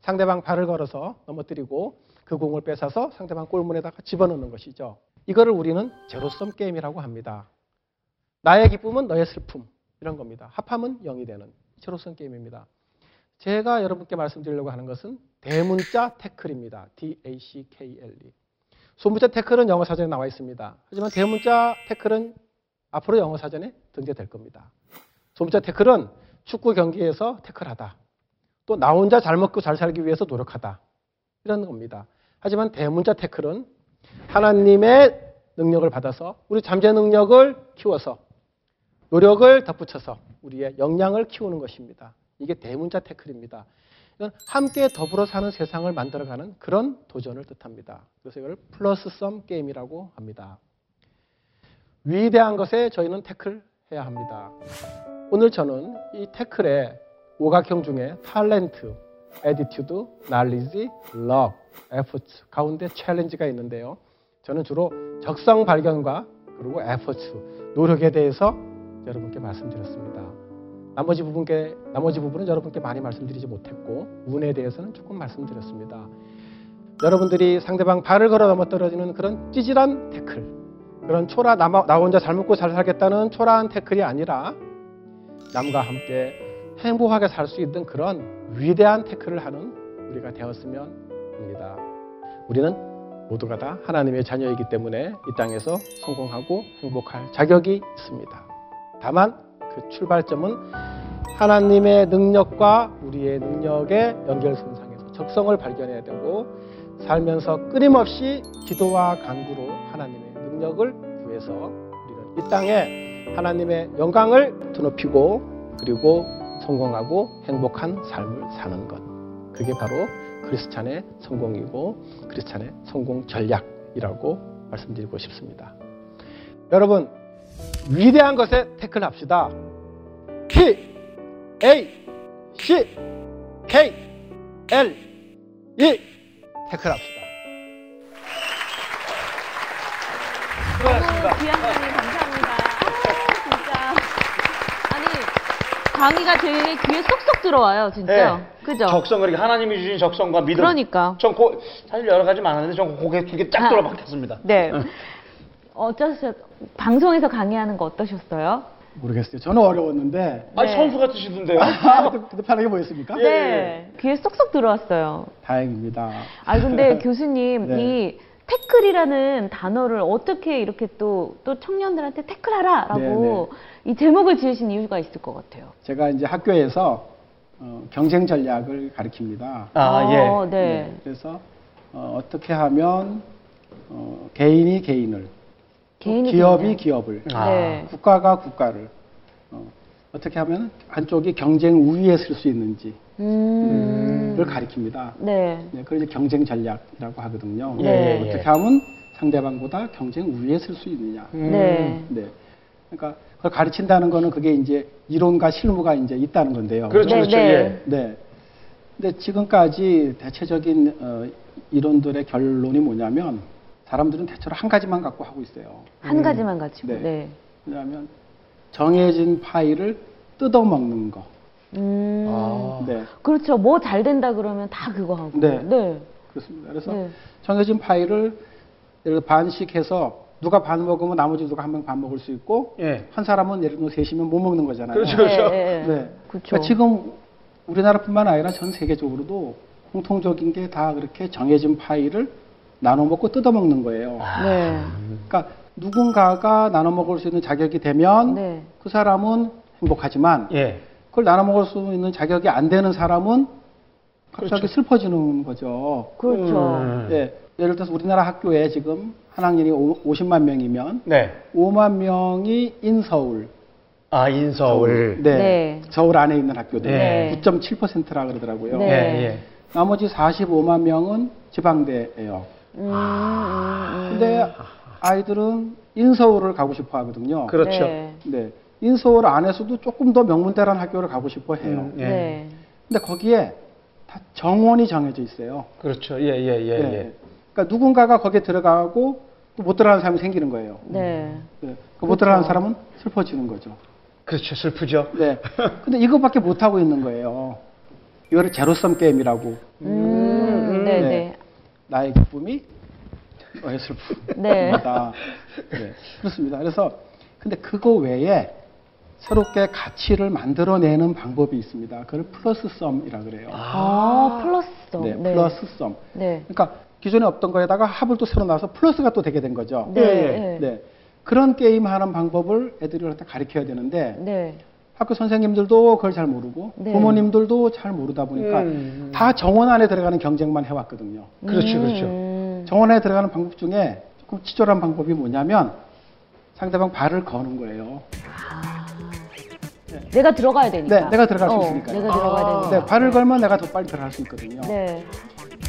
상대방 발을 걸어서 넘어뜨리고 그 공을 뺏어서 상대방 골문에다가 집어넣는 것이죠. 이거를 우리는 제로섬 게임이라고 합니다. 나의 기쁨은 너의 슬픔 이런 겁니다. 합하면 0이 되는 제로섬 게임입니다. 제가 여러분께 말씀드리려고 하는 것은 대문자 태클입니다. D-A-C-K-L-E. 소문자 태클은 영어 사전에 나와 있습니다. 하지만 대문자 태클은 앞으로 영어 사전에 등재될 겁니다. 소문자 태클은 축구 경기에서 태클하다. 또 나 혼자 잘 먹고 잘 살기 위해서 노력하다. 이런 겁니다. 하지만 대문자 태클은 하나님의 능력을 받아서 우리 잠재 능력을 키워서 노력을 덧붙여서 우리의 역량을 키우는 것입니다. 이게 대문자 태클입니다. 이건 함께 더불어 사는 세상을 만들어가는 그런 도전을 뜻합니다. 그래서 이걸 플러스 썸 게임이라고 합니다. 위대한 것에 저희는 태클해야 합니다. 오늘 저는 이 태클의 오각형 중에 talent, attitude, knowledge, luck, efforts 가운데 challenge가 있는데요. 저는 주로 적성 발견과 그리고 efforts, 노력에 대해서 여러분께 말씀드렸습니다. 나머지 부분께 나머지 부분은 여러분께 많이 말씀드리지 못했고 운에 대해서는 조금 말씀드렸습니다. 여러분들이 상대방 발을 걸어 넘어 떨어지는 그런 찌질한 태클, 그런 초라 나, 나 혼자 잘 먹고 잘 살겠다는 초라한 태클이 아니라 남과 함께 행복하게 살 수 있는 그런 위대한 태클을 하는 우리가 되었으면 합니다. 우리는 모두가 다 하나님의 자녀이기 때문에 이 땅에서 성공하고 행복할 자격이 있습니다. 다만 그 출발점은 하나님의 능력과 우리의 능력의 연결선상에서 적성을 발견해야 되고 살면서 끊임없이 기도와 간구로 하나님의 능력을 구해서 우리는 이 땅에 하나님의 영광을 드높이고 그리고 성공하고 행복한 삶을 사는 것. 그게 바로 크리스찬의 성공이고 크리스찬의 성공 전략이라고 말씀드리고 싶습니다. 여러분 위대한 것에 태클합시다. P A C K L E 태클합시다. 수고하셨습니다. 아, 진짜. 아니, 강의가 되게 귀에 쏙쏙 들어와요, 진짜. 네. 그죠? 적성 그렇게 하나님이 주신 적성과 믿음. 그러니까. 전 고, 사실 여러 가지 많았는데 전 고개 두 개쫙 아. 들어박혔습니다. 네. 어쩌셨, 방송에서 강의하는 거 어떠셨어요? 모르겠어요. 저는 어려웠는데 아니 네. 선수 같으시던데요. 근데 편하게 보였습니까? 예. 네. 귀에 쏙쏙 들어왔어요. 다행입니다. 아 근데 교수님 네. 이 태클이라는 단어를 어떻게 이렇게 또, 또 청년들한테 태클하라라고 이 제목을 지으신 이유가 있을 것 같아요. 제가 이제 학교에서 어, 경쟁 전략을 가르칩니다. 아 예. 어, 네. 그래서 어, 떻게 하면 어, 개인이 개인을, 또 개인이 기업이 개인을. 기업을, 아. 네. 국가가 국가를 어, 떻게 하면 한쪽이 경쟁 우위에 쓸수 있는지를 음. 가리킵니다. 네. 네, 그걸 이제 경쟁 전략이라고 하거든요. 예, 네. 예. 어떻게 하면 상대방보다 경쟁 우위에 쓸수 있느냐. 음. 네. 네. 그러니까 그걸 가르친다는 거는 그게 이제 이론과 실무가 이제 있다는 건데요. 그렇죠, 네, 그렇죠. 네. 예. 네. 근데 지금까지 대체적인 어, 이론들의 결론이 뭐냐면 사람들은 대체로 한 가지만 갖고 하고 있어요. 한 가지만 가지고. 네. 네. 왜냐하면 정해진 파일을 뜯어먹는 거. 음. 아. 네. 그렇죠. 뭐 잘 된다 그러면 다 그거 하고. 네. 네. 그렇습니다. 그래서 네. 정해진 파일을 예를 들어 반씩 해서 누가 반 먹으면 나머지 누가 한 명 반 먹을 수 있고 예. 한 사람은 예를 들어 셋이면 못 먹는 거잖아요. 그렇죠. 그렇죠. 네. 네. 그렇죠. 그러니까 지금 우리나라뿐만 아니라 전 세계적으로도 공통적인 게 다 그렇게 정해진 파일을 나눠 먹고 뜯어 먹는 거예요. 네. 그러니까 누군가가 나눠 먹을 수 있는 자격이 되면 네. 그 사람은 행복하지만 예. 그걸 나눠 먹을 수 있는 자격이 안 되는 사람은 갑자기 그렇죠. 슬퍼지는 거죠. 그렇죠. 음. 예. 예를 들어서 우리나라 학교에 지금 한 학년이 오- 50만 명이면 네. 5만 명이 인서울. 아 인서울. 네. 네. 서울 안에 있는 학교들. 네. 9.7%라 그러더라고요. 네. 예, 예. 나머지 45만 명은 지방대예요. 음, 음, 음. 근데 아이들은 인서울을 가고 싶어 하거든요. 그렇죠. 네. 네. 인서울 안에서도 조금 더 명문대라는 학교를 가고 싶어 해요. 음, 예. 네. 근데 거기에 다 정원이 정해져 있어요. 그렇죠. 예, 예, 예, 네. 예. 그러니까 누군가가 거기에 들어가고 또 못 들어가는 사람이 생기는 거예요. 네. 네. 그못 들어가는 그렇죠. 사람은 슬퍼지는 거죠. 그렇죠. 슬프죠. 네. 근데 이것밖에 못 하고 있는 거예요. 이거를 제로섬 게임이라고. 음, 네, 네. 네. 나의 기쁨이 네. 슬픔이다. 네. 그렇습니다. 그래서 근데 그거 외에 새롭게 가치를 만들어내는 방법이 있습니다. 그걸 플러스 썸이라 그래요. 아, 플러스. 네, 네. 플러스 썸. 네. 그러니까 기존에 없던 거에다가 합을 또 새로 나와서 플러스가 또 되게 된 거죠. 네. 예, 네. 네. 그런 게임 하는 방법을 애들한테 가르쳐야 되는데 네. 학교 선생님들도 그걸 잘 모르고 네. 부모님들도 잘 모르다 보니까 음. 다 정원 안에 들어가는 경쟁만 해왔거든요. 그렇죠, 그렇죠. 음. 정원 안에 들어가는 방법 중에 조금 치졸한 방법이 뭐냐면 상대방 발을 거는 거예요. 내가 들어가야 되니까. 네, 내가 들어갈 수 어, 있으니까요. 내가 들어가야 아. 되니까. 네, 발을 걸면 내가 더 빨리 들어갈 수 있거든요. 네.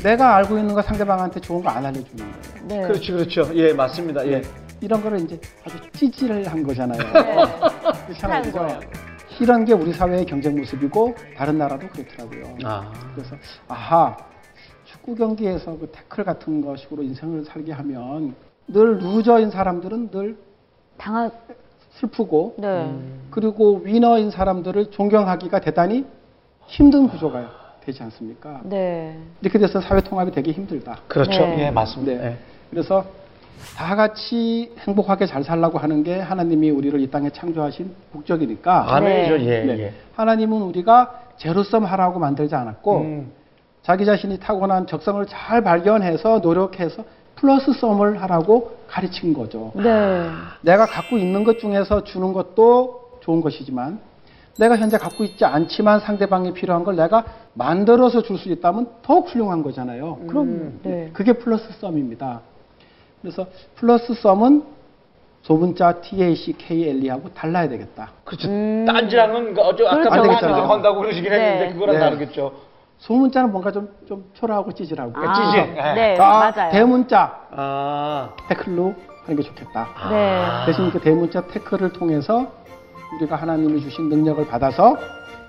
내가 알고 있는 거 상대방한테 좋은 거 안 알려주는 거예요. 네. 그렇죠, 그렇죠. 예, 맞습니다. 예. 이런 거를 이제 아주 찌질한 거잖아요. 네. 찌질한 그죠? 거예요. 이런 게 우리 사회의 경쟁 모습이고 다른 나라도 그렇더라고요. 아. 그래서 아하 축구 경기에서 그 태클 같은 것식으로 인생을 살게 하면 늘 루저인 사람들은 늘 당하, 슬프고 네. 음. 그리고 위너인 사람들을 존경하기가 대단히 힘든 구조가 되지 않습니까? 네. 이렇게 돼서 사회 통합이 되기 힘들다. 그렇죠. 네. 예, 맞습니다. 네. 그래서 다 같이 행복하게 잘 살라고 하는 게 하나님이 우리를 이 땅에 창조하신 목적이니까 아멘이죠. 네. 예, 네. 예. 하나님은 우리가 제로섬 하라고 만들지 않았고 음. 자기 자신이 타고난 적성을 잘 발견해서 노력해서 플러스 썸을 하라고 가르친 거죠. 네. 내가 갖고 있는 것 중에서 주는 것도 좋은 것이지만 내가 현재 갖고 있지 않지만 상대방이 필요한 걸 내가 만들어서 줄 수 있다면 더욱 훌륭한 거잖아요. 그럼, 네. 그게 플러스 썸입니다. 그래서 플러스 썸은 소문자 TACKLE하고 달라야 되겠다. 그렇죠. 음. 딴지랑은 그 어제 아까 그렇죠, 딴지 그렇죠. 한다고 그러시긴 네. 했는데 그거랑 네. 다르겠죠. 소문자는 뭔가 좀, 좀 초라하고 찌질하고. 아. 찌질. 예. 네, 아, 맞아요. 대문자 아. 태클로 하는 게 좋겠다. 네. 대신 그 대문자 태클을 통해서 우리가 하나님이 주신 능력을 받아서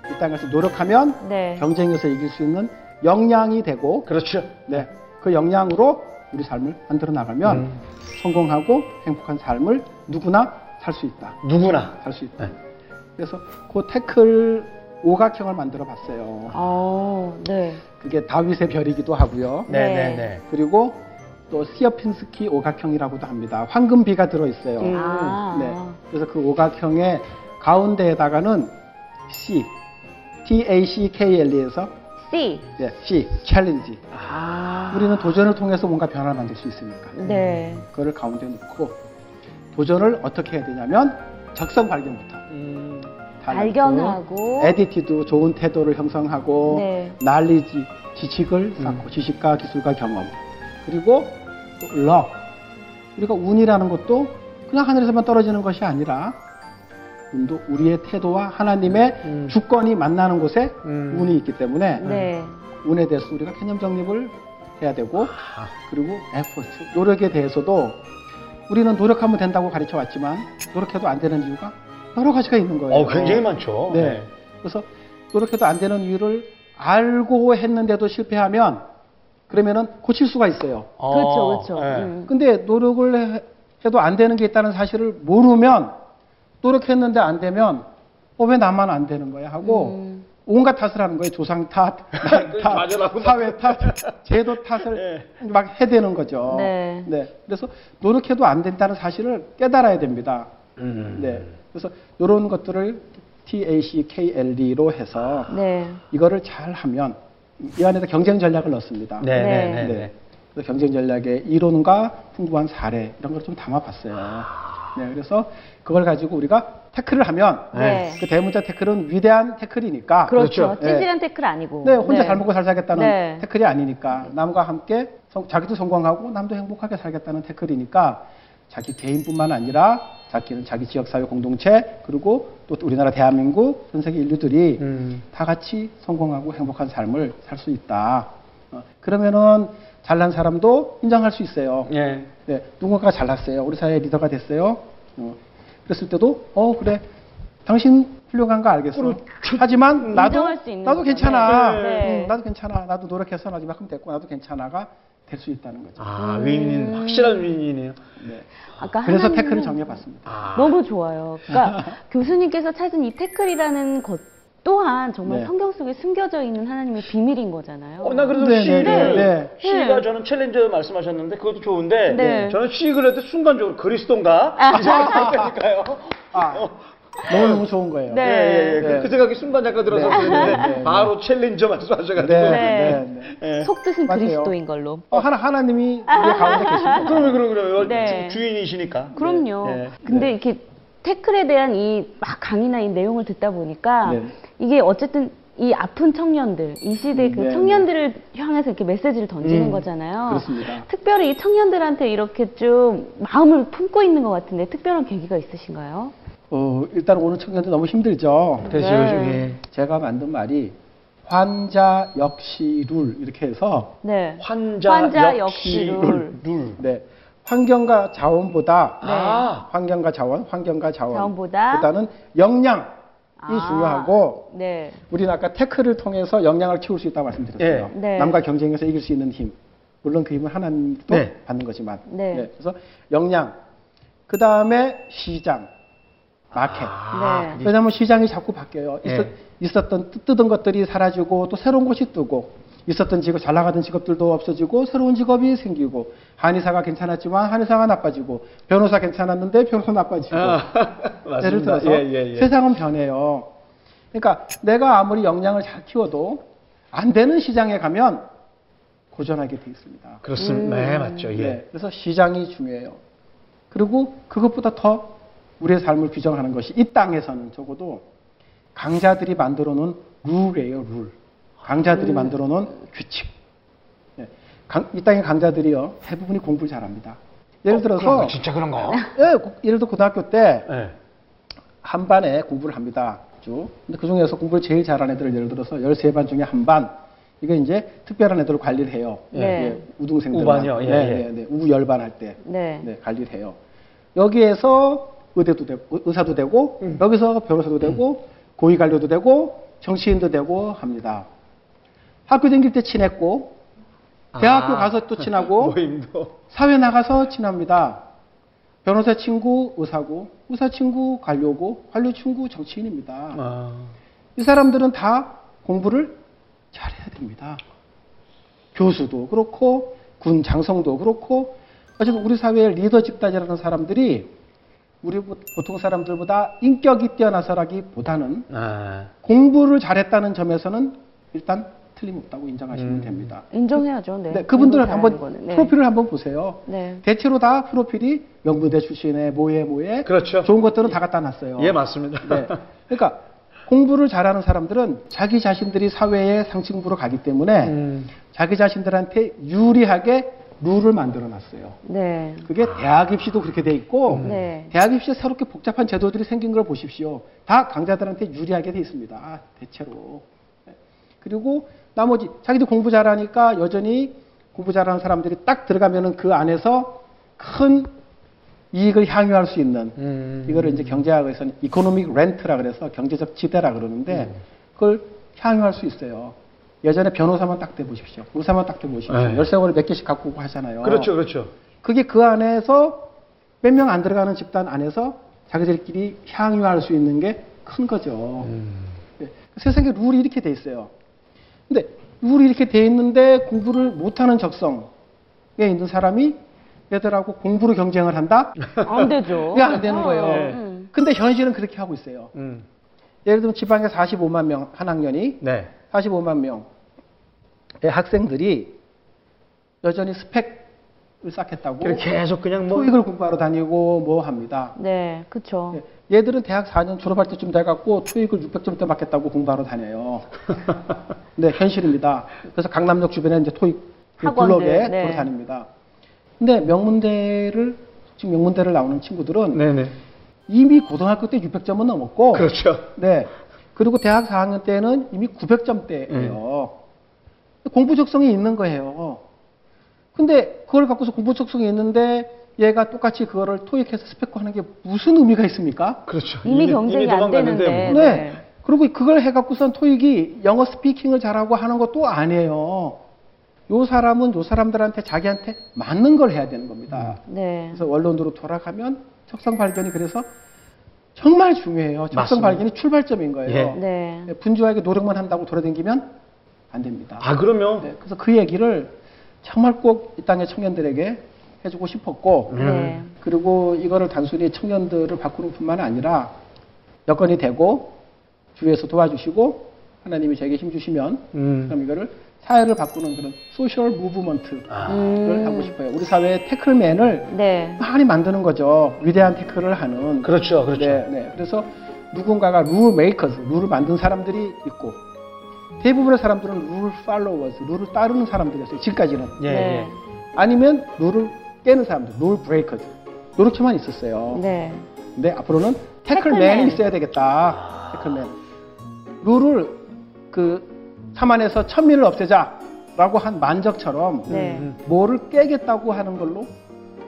이 땅에서 노력하면 네. 경쟁에서 이길 수 있는 역량이 되고 그렇죠. 네, 그 역량으로 우리 삶을 만들어 나가면 음. 성공하고 행복한 삶을 누구나 살 수 있다. 누구나. 살 수 있다. 네. 그래서 그 태클 오각형을 만들어 봤어요. 어, 네. 그게 다윗의 별이기도 하고요. 네, 네. 네, 네. 그리고 또 시어핀스키 오각형이라고도 합니다. 황금비가 들어 있어요. 음. 아. 네. 그래서 그 오각형의 가운데에다가는 C, T A C K L E에서 C. 네, C, challenge. 아. 우리는 도전을 통해서 뭔가 변화를 만들 수 있으니까. 네. 그거를 가운데 놓고 도전을 어떻게 해야 되냐면 적성 발견부터. 음. 탤런트, 발견하고. attitude, 좋은 태도를 형성하고 네. knowledge, 지식을 쌓고 지식과 기술과 경험. 그리고 또 luck. 우리가 운이라는 것도 그냥 하늘에서만 떨어지는 것이 아니라 운도 우리의 태도와 하나님의 음. 주권이 만나는 곳에 음. 운이 있기 때문에 네. 운에 대해서 우리가 개념 정립을 해야 되고 아. 그리고 에포트, 노력에 대해서도 우리는 노력하면 된다고 가르쳐 왔지만 노력해도 안 되는 이유가 여러 가지가 있는 거예요. 어, 굉장히 많죠. 네. 그래서 노력해도 안 되는 이유를 알고 했는데도 실패하면 그러면은 고칠 수가 있어요. 어, 그렇죠, 그렇죠. 네. 음. 근데 노력을 해- 해도 안 되는 게 있다는 사실을 모르면 노력했는데 안 되면 어, 왜 나만 안 되는 거야 하고 음. 온갖 탓을 하는 거예요. 조상 탓, 남 탓. 사회 탓, 제도 탓을 막 해대는 거죠. 네. 그래서 노력해도 안 된다는 사실을 깨달아야 됩니다. 음. 네. 그래서 이런 것들을 TACKLE로 해서 네. 이거를 잘 하면 이 안에다 경쟁 전략을 넣습니다. 네, 네, 네. 네. 네. 네. 그래서 경쟁 전략의 이론과 풍부한 사례 이런 걸 좀 담아봤어요. 네, 그래서 그걸 가지고 우리가 태클을 하면 네. 그 대문자 태클은 위대한 태클이니까 그렇죠. 그렇죠. 네. 찌질한 태클 아니고. 네, 혼자 잘 먹고 잘 살겠다는 네. 태클이 아니니까 남과 함께 성- 자기도 성공하고 남도 행복하게 살겠다는 태클이니까 자기 개인뿐만 아니라 자기는 자기 지역 사회 공동체 그리고 또 우리나라 대한민국 전 세계 인류들이 음. 다 같이 성공하고 행복한 삶을 살 수 있다. 어, 그러면은 잘난 사람도 인정할 수 있어요. 예. 네, 누군가가 잘났어요. 우리 사회 리더가 됐어요. 어, 그랬을 때도 어 그래, 당신 훌륭한 거 알겠어. 하지만 나도 나도. 괜찮아. 네. 네. 음, 나도 괜찮아. 나도 노력해서 마지막큼 됐고 나도 괜찮아가 될 수 있다는 거죠. 아, 위인인, 확실한 위인이네요. 네. 아까 그래서 하나님은 태클을 정해봤습니다. 아. 너무 좋아요. 그러니까 교수님께서 찾은 이 태클이라는 것 또한 정말 네. 성경 속에 숨겨져 있는 하나님의 비밀인 거잖아요. 어, 나 그래서 네, C를, 네, 네. C가 네. 저는 챌린저 말씀하셨는데 그것도 좋은데 네. 저는 C 그래도 순간적으로 그리스도인가? 아. 이 생각이 들니까요. 아, 너무 너무 좋은 거예요. 네. 예, 예, 예. 네. 그, 그 생각이 순간 잠깐 들어서 네. 그랬는데 네, 네. 바로 챌린저 말씀하셔가지고. 네, 네. 네, 네. 예. 속뜻은 맞아요. 그리스도인 걸로. 어, 하나 하나님이 우리 가운데 계신 거죠. 그러면 그럼 그럼 네. 주, 인이시니까 그럼요. 네. 근데 이렇게 태클에 대한 이 막 강의나 이 내용을 듣다 보니까 네. 이게 어쨌든 이 아픈 청년들, 이 시대 그 네, 청년들을 향해서 이렇게 메시지를 던지는 음, 거잖아요. 그렇습니다. 특별히 이 청년들한테 이렇게 좀 마음을 품고 있는 것 같은데 특별한 계기가 있으신가요? 어, 일단 오늘 청년들 너무 힘들죠. 그래서 네. 제가 만든 말이 환자 역시 룰 이렇게 해서 네. 환자, 환자 역시 역시 룰. 룰. 네. 환경과 자원보다 네. 아. 환경과 자원, 환경과 자원 자원보다 보다는 역량 아, 중요하고 네. 우리는 아까 태클을 통해서 역량을 키울 수 있다고 말씀드렸어요. 예. 네. 남과 경쟁해서 이길 수 있는 힘. 물론 그 힘은 하나님도 네. 받는 거지만. 네. 그래서 역량. 그 다음에 시장, 마켓. 아, 네. 왜냐하면 시장이 자꾸 바뀌어요. 있었, 예. 있었던 뜨- 뜨던 것들이 사라지고 또 새로운 곳이 뜨고 있었던 직업 잘 나가던 직업들도 없어지고 새로운 직업이 생기고 한의사가 괜찮았지만 한의사가 나빠지고 변호사 괜찮았는데 변호사 나빠지고 아, 맞습니다. 예를 들어서 예, 예, 예. 세상은 변해요. 그러니까 내가 아무리 역량을 잘 키워도 안 되는 시장에 가면 고전하게 돼 있습니다. 그렇습니다. 네, 맞죠. 예. 네, 그래서 시장이 중요해요. 그리고 그것보다 더 우리의 삶을 규정하는 것이 이 땅에서는 적어도 강자들이 만들어 놓은 룰이에요, 룰. 강자들이 만들어 놓은 규칙. 네, 강- 이 땅의 강자들이요, 대부분이 공부를 잘합니다. 예를 들어서, 그런가? 진짜 그런가요? 예, 고- 예를 들어 고등학교 때 네. 한 반에 공부를 합니다. 쭉. 근데 그 중에서 공부를 제일 잘하는 애들을 예를 들어서 13반 중에 한 반. 이거 이제 특별한 애들을 관리를 해요. 네. 예, 우등생들. 우반이요? 예, 네, 예. 네, 네. 우 열반 할 때. 네. 네, 관리를 해요. 여기에서 의대도 되고, 의- 의사도 되고, 음. 여기서 변호사도 되고, 고위 관료도 되고, 정치인도 되고 합니다. 학교 다닐 때 친했고, 대학교 아. 가서 또 친하고, 모임도. 사회 나가서 친합니다. 변호사 친구 의사고, 의사 친구 관료고, 관료 친구 정치인입니다. 아. 이 사람들은 다 공부를 잘해야 됩니다. 교수도 그렇고, 군 장성도 그렇고, 어쨌든 우리 사회의 리더 집단이라는 사람들이 우리 보통 사람들보다 인격이 뛰어나서라기보다는 아. 공부를 잘했다는 점에서는 일단 틀림없다고 인정하시면 음. 됩니다. 인정해야죠. 네. 네, 그분들은 공부 한번. 네. 프로필을 한번 보세요. 네. 대체로 다 프로필이 명문대 출신의 뭐에 뭐에 그렇죠. 좋은 것들은 다 갖다 놨어요. 예, 맞습니다. 네. 그러니까 공부를 잘하는 사람들은 자기 자신들이 사회의 상층부로 가기 때문에 음. 자기 자신들한테 유리하게 룰을 만들어 놨어요. 네. 그게 대학 입시도 그렇게 돼 있고 네. 대학 입시에 새롭게 복잡한 제도들이 생긴 걸 보십시오. 다 강자들한테 유리하게 돼 있습니다. 대체로. 네. 그리고 나머지 자기도 공부 잘하니까 여전히 공부 잘하는 사람들이 딱 들어가면은 그 안에서 큰 이익을 향유할 수 있는 음. 이거를 이제 경제학에서는 economic rent라 그래서 경제적 지대라 그러는데 음. 그걸 향유할 수 있어요. 예전에 변호사만 딱 대 보십시오. 의사만 딱 대 보십시오. 네. 열쇠고리 몇 개씩 갖고 오고 하잖아요. 그렇죠, 그렇죠. 그게 그 안에서 몇 명 안 들어가는 집단 안에서 자기들끼리 향유할 수 있는 게 큰 거죠. 음. 예. 세상에 룰이 이렇게 돼 있어요. 근데 룰이 이렇게 돼 있는데 공부를 못하는 적성에 있는 사람이 얘들하고 공부로 경쟁을 한다? 안 되죠. 이게 안 되는 거예요. 네. 음. 근데 현실은 그렇게 하고 있어요. 음. 예를 들면 지방에 45만 명, 한 학년이 네. 45만 명의 학생들이 여전히 스펙을 쌓겠다고 계속 그냥 뭐 토익을 공부하러 다니고 뭐 합니다. 네. 그쵸. 예, 얘들은 대학 4년 졸업할 때쯤 돼갖고 토익을 600점대 맞겠다고 공부하러 다녀요. 네, 현실입니다. 그래서 강남역 주변에 이제 토익 그 학원들, 블록에 네. 돌아 다닙니다. 근데 명문대를 지금 명문대를 나오는 친구들은 네네. 이미 고등학교 때 600점은 넘었고, 그렇죠. 네. 그리고 대학 4학년 때는 이미 900점대예요. 공부 적성이 있는 거예요. 근데 그걸 갖고서 공부 적성이 있는데 얘가 똑같이 그거를 토익해서 스펙화하는 게 무슨 의미가 있습니까? 그렇죠. 이미 경쟁이 안 도망갔는데 되는데. 뭐. 네. 그리고 그걸 해갖고선 토익이 영어 스피킹을 잘하고 하는 것도 아니에요. 요 사람은 요 사람들한테 자기한테 맞는 걸 해야 되는 겁니다. 네. 그래서 원론으로 돌아가면 적성 발견이 그래서 정말 중요해요. 적성 맞습니다. 발견이 출발점인 거예요. 예. 네. 네, 분주하게 노력만 한다고 돌아다니면 안 됩니다. 아, 그러면 네, 그래서 그 얘기를 정말 꼭 이 땅의 청년들에게 해주고 싶었고, 네. 그리고 이거를 단순히 청년들을 바꾸는 뿐만 아니라 여건이 되고 주위에서 도와주시고 하나님이 저에게 힘 주시면 음. 그럼 이거를 사회를 바꾸는 그런 소셜 무브먼트를 아. 음. 하고 싶어요. 우리 사회의 태클맨을 네. 많이 만드는 거죠. 위대한 태클을 하는. 그렇죠. 그렇죠. 네, 네. 그래서 누군가가 rule makers, 룰을 만든 사람들이 있고 대부분의 사람들은 rule followers, 룰을 따르는 사람들이었어요. 지금까지는. 예, 네. 예. 아니면 룰을 깨는 사람들, rule breakers. 이렇게만 있었어요. 네. 근데 앞으로는 태클맨. 태클맨이 있어야 되겠다. 태클맨. 룰을 그 삼한에서 천민을 없애자라고 한 만적처럼 네. 음. 뭐를 깨겠다고 하는 걸로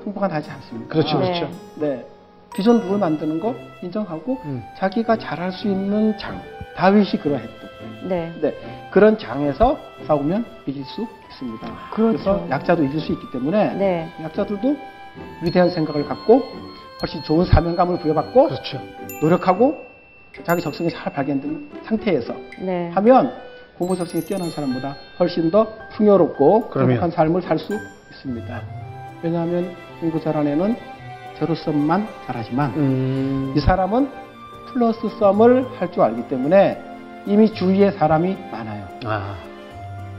통보가 나지 않습니다. 그렇죠, 네. 그렇죠. 네. 비전 룰을 만드는 거 인정하고 음. 자기가 잘할 수 있는 장 다윗이 그러했던 네. 네, 그런 장에서 싸우면 이길 수 있습니다. 그렇죠. 래서 약자도 이길 수 있기 때문에 네. 약자들도 위대한 생각을 갖고 훨씬 좋은 사명감을 부여받고 그렇죠. 노력하고 자기 적성이 잘 발견된 상태에서 네. 하면 공부 적성이 뛰어난 사람보다 훨씬 더 풍요롭고. 행복한 삶을 살 수 있습니다. 왜냐하면 공부 잘한 애는 제로섬만 잘하지만 음. 이 사람은 플러스 썸을 할 줄 알기 때문에 이미 주위에 사람이 많아요. 아.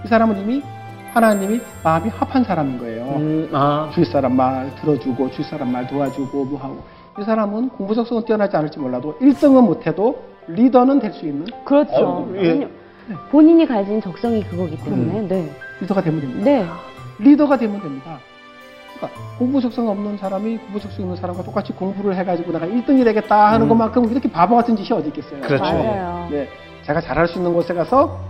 이 사람은 이미 하나님이 마음이 합한 사람인 거예요. 음, 아. 주위 사람 말 들어주고 주위 사람 말 도와주고 뭐 하고 이 사람은 공부 적성은 뛰어나지 않을지 몰라도 1등은 못해도 리더는 될 수 있는 그렇죠. 어, 예. 본인이 가진 적성이 그거기 때문에. 음. 네. 리더가 되면 됩니다. 네. 리더가 되면 됩니다. 그러니까 공부 적성 없는 사람이 공부 적성 있는 사람과 똑같이 공부를 해가지고 내가 1등이 되겠다 하는 음. 것만큼 이렇게 바보 같은 짓이 어디 있겠어요. 그렇죠. 맞아요. 네, 제가 잘할 수 있는 곳에 가서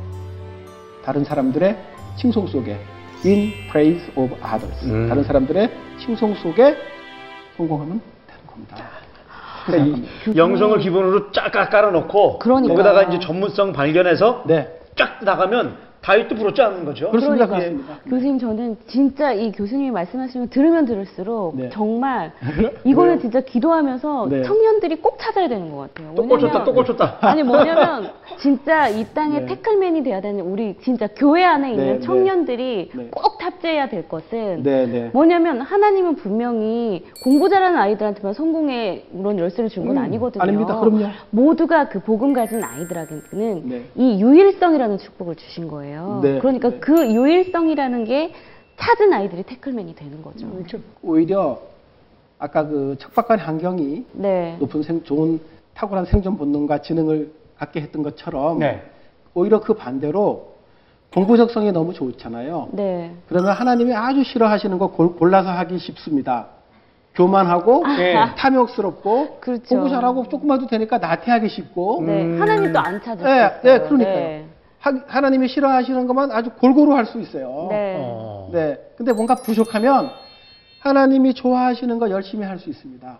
다른 사람들의 칭송 속에 in praise of others 음. 다른 사람들의 칭송 속에 성공하면 되는 겁니다. 그러니까 이, 영성을 기본으로 쫙 깔아놓고 그러니까요. 거기다가 이제 전문성 발견해서 네, 쫙 나가면 다윗도 부럽지 않는 거죠. 그렇습니다. 그러니까 그렇습니다. 교수님 저는 진짜 이 교수님이 말씀하시면 들으면 들을수록 네. 정말 이거는 진짜 기도하면서 네. 청년들이 꼭 찾아야 되는 것 같아요. 또 꽂혔다, 또 꽂혔다. 아니 뭐냐면 진짜 이 땅에 네. 태클맨이 돼야 되는 우리 진짜 교회 안에 있는 네, 네. 청년들이 네. 꼭 탑재해야 될 것은 네, 네. 뭐냐면 하나님은 분명히 공부 잘하는 아이들한테만 성공의 그런 열쇠를 준건 음, 아니거든요. 아닙니다. 그럼요. 모두가 그 복음 가진 아이들에게는 네. 이 유일성이라는 축복을 주신 거예요. 네. 그러니까 네. 그 유일성이라는 게 찾은 아이들이 태클맨이 되는 거죠. 음, 오히려 아까 그 척박한 환경이 네. 높은 생, 좋은 탁월한 생존 본능과 지능을 갖게 했던 것처럼 네. 오히려 그 반대로 공부 적성이 너무 좋잖아요. 네. 그러면 하나님이 아주 싫어하시는 거 골- 골라서 하기 쉽습니다. 교만하고 네. 탐욕스럽고 그렇죠. 공부 잘하고 조금만 도 되니까 나태하기 쉽고 네. 음. 하나님도 안 찾을 네. 네, 그러니까요. 하, 하나님이 싫어하시는 것만 아주 골고루 할 수 있어요. 네. 어. 네. 근데 뭔가 부족하면 하나님이 좋아하시는 거 열심히 할 수 있습니다.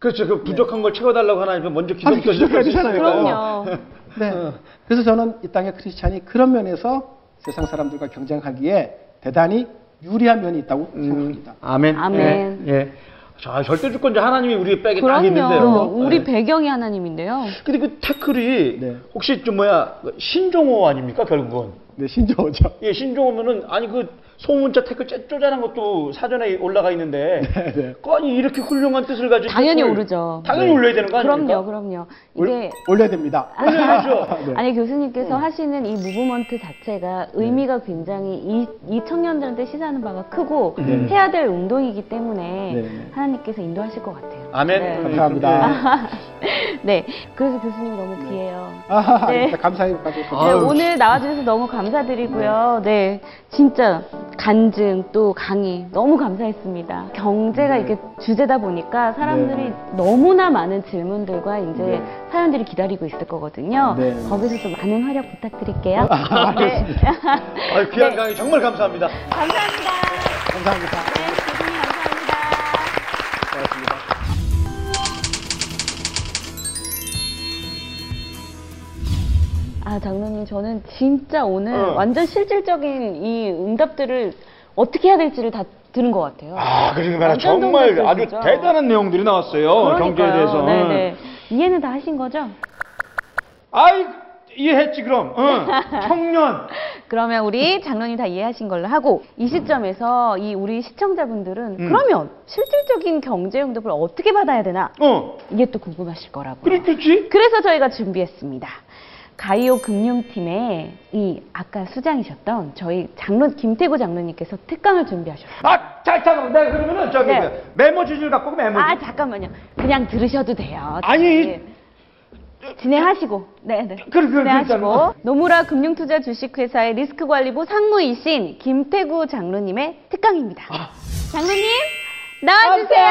그렇죠. 그 부족한 걸 채워달라고 하나님은 먼저 기도부터 시작할 수 기도해야 있으니까. 되잖아요. 그럼요. 네. 어. 그래서 저는 이 땅의 크리스찬이 그런 면에서 세상 사람들과 경쟁하기에 대단히 유리한 면이 있다고 음, 생각합니다. 아멘. 아멘. 예. 예. 자, 절대 주권자 하나님이 우리 백에 딱 있는데요. 그럼요. 우리 네. 배경이 하나님인데요. 근데 그 태클이 네. 혹시 좀 뭐야 그 신종호 아닙니까 결국은? 네, 신조어죠. 예, 신종호면은 아니 그 소문자 태클 쪼- 쪼잔한 것도 사전에 올라가 있는데 네, 네. 아니 이렇게 훌륭한 뜻을 가지고 당연히 태클 오르죠. 당연히 네. 올려야 되는 거 아닙니까? 그럼요, 그럼요. 올- 이게 올 려야 됩니다. 올려야죠. 네. 아니 교수님께서 하시는 이 무브먼트 자체가 의미가 굉장히 이, 이 청년들한테 시사하는 바가 크고 네. 해야 될 운동이기 때문에 네. 하나님께서 인도하실 것 같아요. 아멘. 네. 감사합니다. 네, 그래서 교수님 너무 귀해요. 아, 네. 네, 아유. 오늘 나와주셔서 너무 감사드리고요. 네, 진짜 간증 또 강의 너무 감사했습니다. 경제가 이게 주제다 보니까 사람들이 네. 너무나 많은 질문들과 이제 네. 사연들이 기다리고 있을 거거든요. 네. 거기서 좀 많은 활약 부탁드릴게요. 아, 네. 아유, 귀한 네. 강의 정말 감사합니다. 감사합니다. 감사합니다. 네, 교수님 감사합니다. 고맙습니다. 아, 장로님, 저는 진짜 오늘 어. 완전 실질적인 이 응답들을 어떻게 해야 될지를 다 들은 것 같아요. 아, 그러니까 정말 아주 진짜. 대단한 내용들이 나왔어요. 경제에 대해서. 네네. 이해는 다 하신 거죠? 아이, 이해했지, 그럼. 응. 청년. 그러면 우리 장로님 다 이해하신 걸로 하고 이 시점에서 이 우리 시청자분들은 음. 그러면 실질적인 경제 응답을 어떻게 받아야 되나 어. 이게 또 궁금하실 거라고요. 그렇지. 그래서 저희가 준비했습니다. 가이오 금융팀의 이 아까 수장이셨던 저희 장로 김태구 장로님께서 특강을 준비하셨어요. 아, 자, 잠깐만. 내가 그러면은 저기 네. 그 메모지를 갖고 그 메모지. 아 잠깐만요. 그냥 들으셔도 돼요. 아니, 네. 진행하시고, 네, 네. 그래, 그래, 진행하시고 그러니까. 노무라 금융투자 주식회사의 리스크관리부 상무이신 김태구 장로님의 특강입니다. 아. 장로님 나와주세요.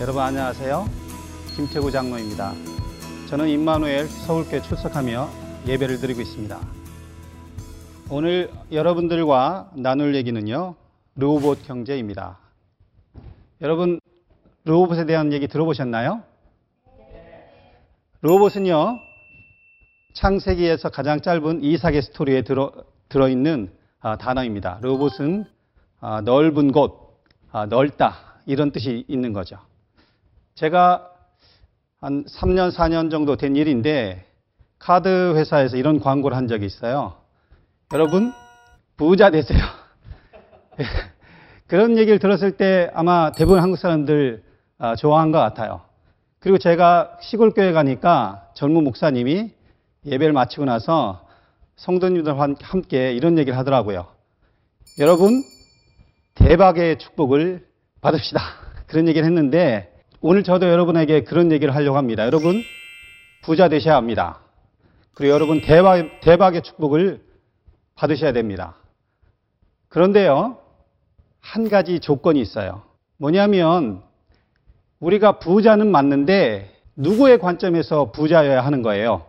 여러분 안녕하세요. 김태구 장로입니다. 저는 임마누엘 서울교회 출석하며 예배를 드리고 있습니다. 오늘 여러분들과 나눌 얘기는요. 르호봇 경제입니다. 여러분 로봇에 대한 얘기 들어보셨나요? 로봇은요 창세기에서 가장 짧은 이삭의 스토리에 들어 들어있는 아, 단어입니다. 로봇은 아, 넓은 곳, 아, 넓다 이런 뜻이 있는 거죠. 제가 한 3년, 4년 정도 된 일인데 카드 회사에서 이런 광고를 한 적이 있어요. 여러분 부자 되세요. 그런 얘기를 들었을 때 아마 대부분 한국 사람들 아, 좋아한 것 같아요. 그리고 제가 시골 교회 가니까 젊은 목사님이 예배를 마치고 나서 성도님들과 함께 이런 얘기를 하더라고요. 여러분 대박의 축복을 받읍시다. 그런 얘기를 했는데 오늘 저도 여러분에게 그런 얘기를 하려고 합니다. 여러분 부자 되셔야 합니다. 그리고 여러분 대박, 대박의 축복을 받으셔야 됩니다. 그런데요, 한 가지 조건이 있어요. 뭐냐면, 우리가 부자는 맞는데, 누구의 관점에서 부자여야 하는 거예요.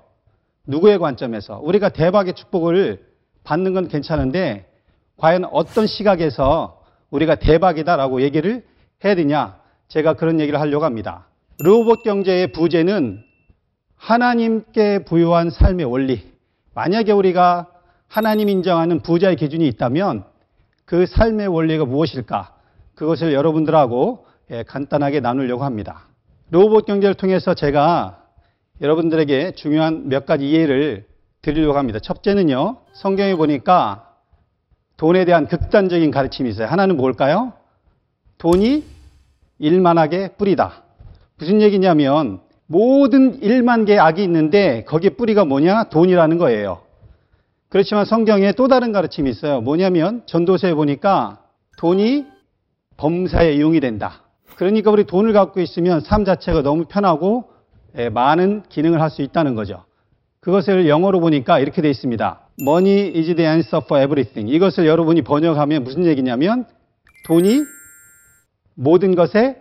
누구의 관점에서. 우리가 대박의 축복을 받는 건 괜찮은데, 과연 어떤 시각에서 우리가 대박이다라고 얘기를 해야 되냐? 제가 그런 얘기를 하려고 합니다. 로봇 경제의 부재는 하나님께 부여한 삶의 원리. 만약에 우리가 하나님 인정하는 부자의 기준이 있다면 그 삶의 원리가 무엇일까? 그것을 여러분들하고 예, 간단하게 나누려고 합니다. 로봇 경제를 통해서 제가 여러분들에게 중요한 몇 가지 이해를 드리려고 합니다. 첫째는요, 성경에 보니까 돈에 대한 극단적인 가르침이 있어요. 하나는 뭘까요? 돈이 일만하게 뿌리다. 무슨 얘기냐면 모든 1만 개의 악이 있는데 거기에 뿌리가 뭐냐? 돈이라는 거예요. 그렇지만 성경에 또 다른 가르침이 있어요. 뭐냐면 전도서에 보니까 돈이 범사에 이용이 된다. 그러니까 우리 돈을 갖고 있으면 삶 자체가 너무 편하고 예, 많은 기능을 할 수 있다는 거죠. 그것을 영어로 보니까 이렇게 돼 있습니다. Money is the answer for everything. 이것을 여러분이 번역하면 무슨 얘기냐면 돈이 모든 것의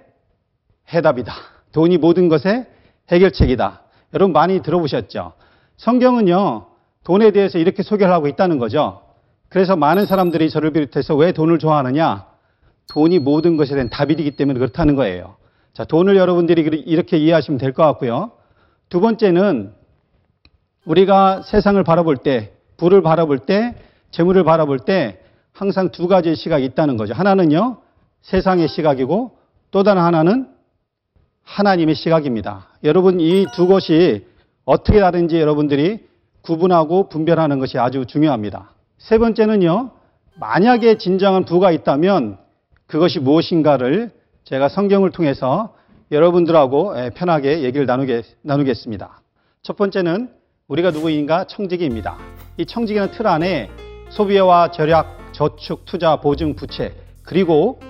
해답이다. 돈이 모든 것의 해결책이다. 여러분 많이 들어보셨죠? 성경은요, 돈에 대해서 이렇게 소개를 하고 있다는 거죠. 그래서 많은 사람들이 저를 비롯해서 왜 돈을 좋아하느냐? 돈이 모든 것에 대한 답이기 때문에 그렇다는 거예요. 자, 돈을 여러분들이 이렇게 이해하시면 될 것 같고요. 두 번째는 우리가 세상을 바라볼 때, 부를 바라볼 때, 재물을 바라볼 때 항상 두 가지의 시각이 있다는 거죠. 하나는요, 세상의 시각이고 또 다른 하나는 하나님의 시각입니다. 여러분 이 두 것이 어떻게 다른지 여러분들이 구분하고 분별하는 것이 아주 중요합니다. 세 번째는요. 만약에 진정한 부가 있다면 그것이 무엇인가를 제가 성경을 통해서 여러분들하고 편하게 얘기를 나누겠, 나누겠습니다. 첫 번째는 우리가 누구인가 청지기입니다. 이 청지기는 틀 안에 소비와 절약, 저축, 투자, 보증, 부채 그리고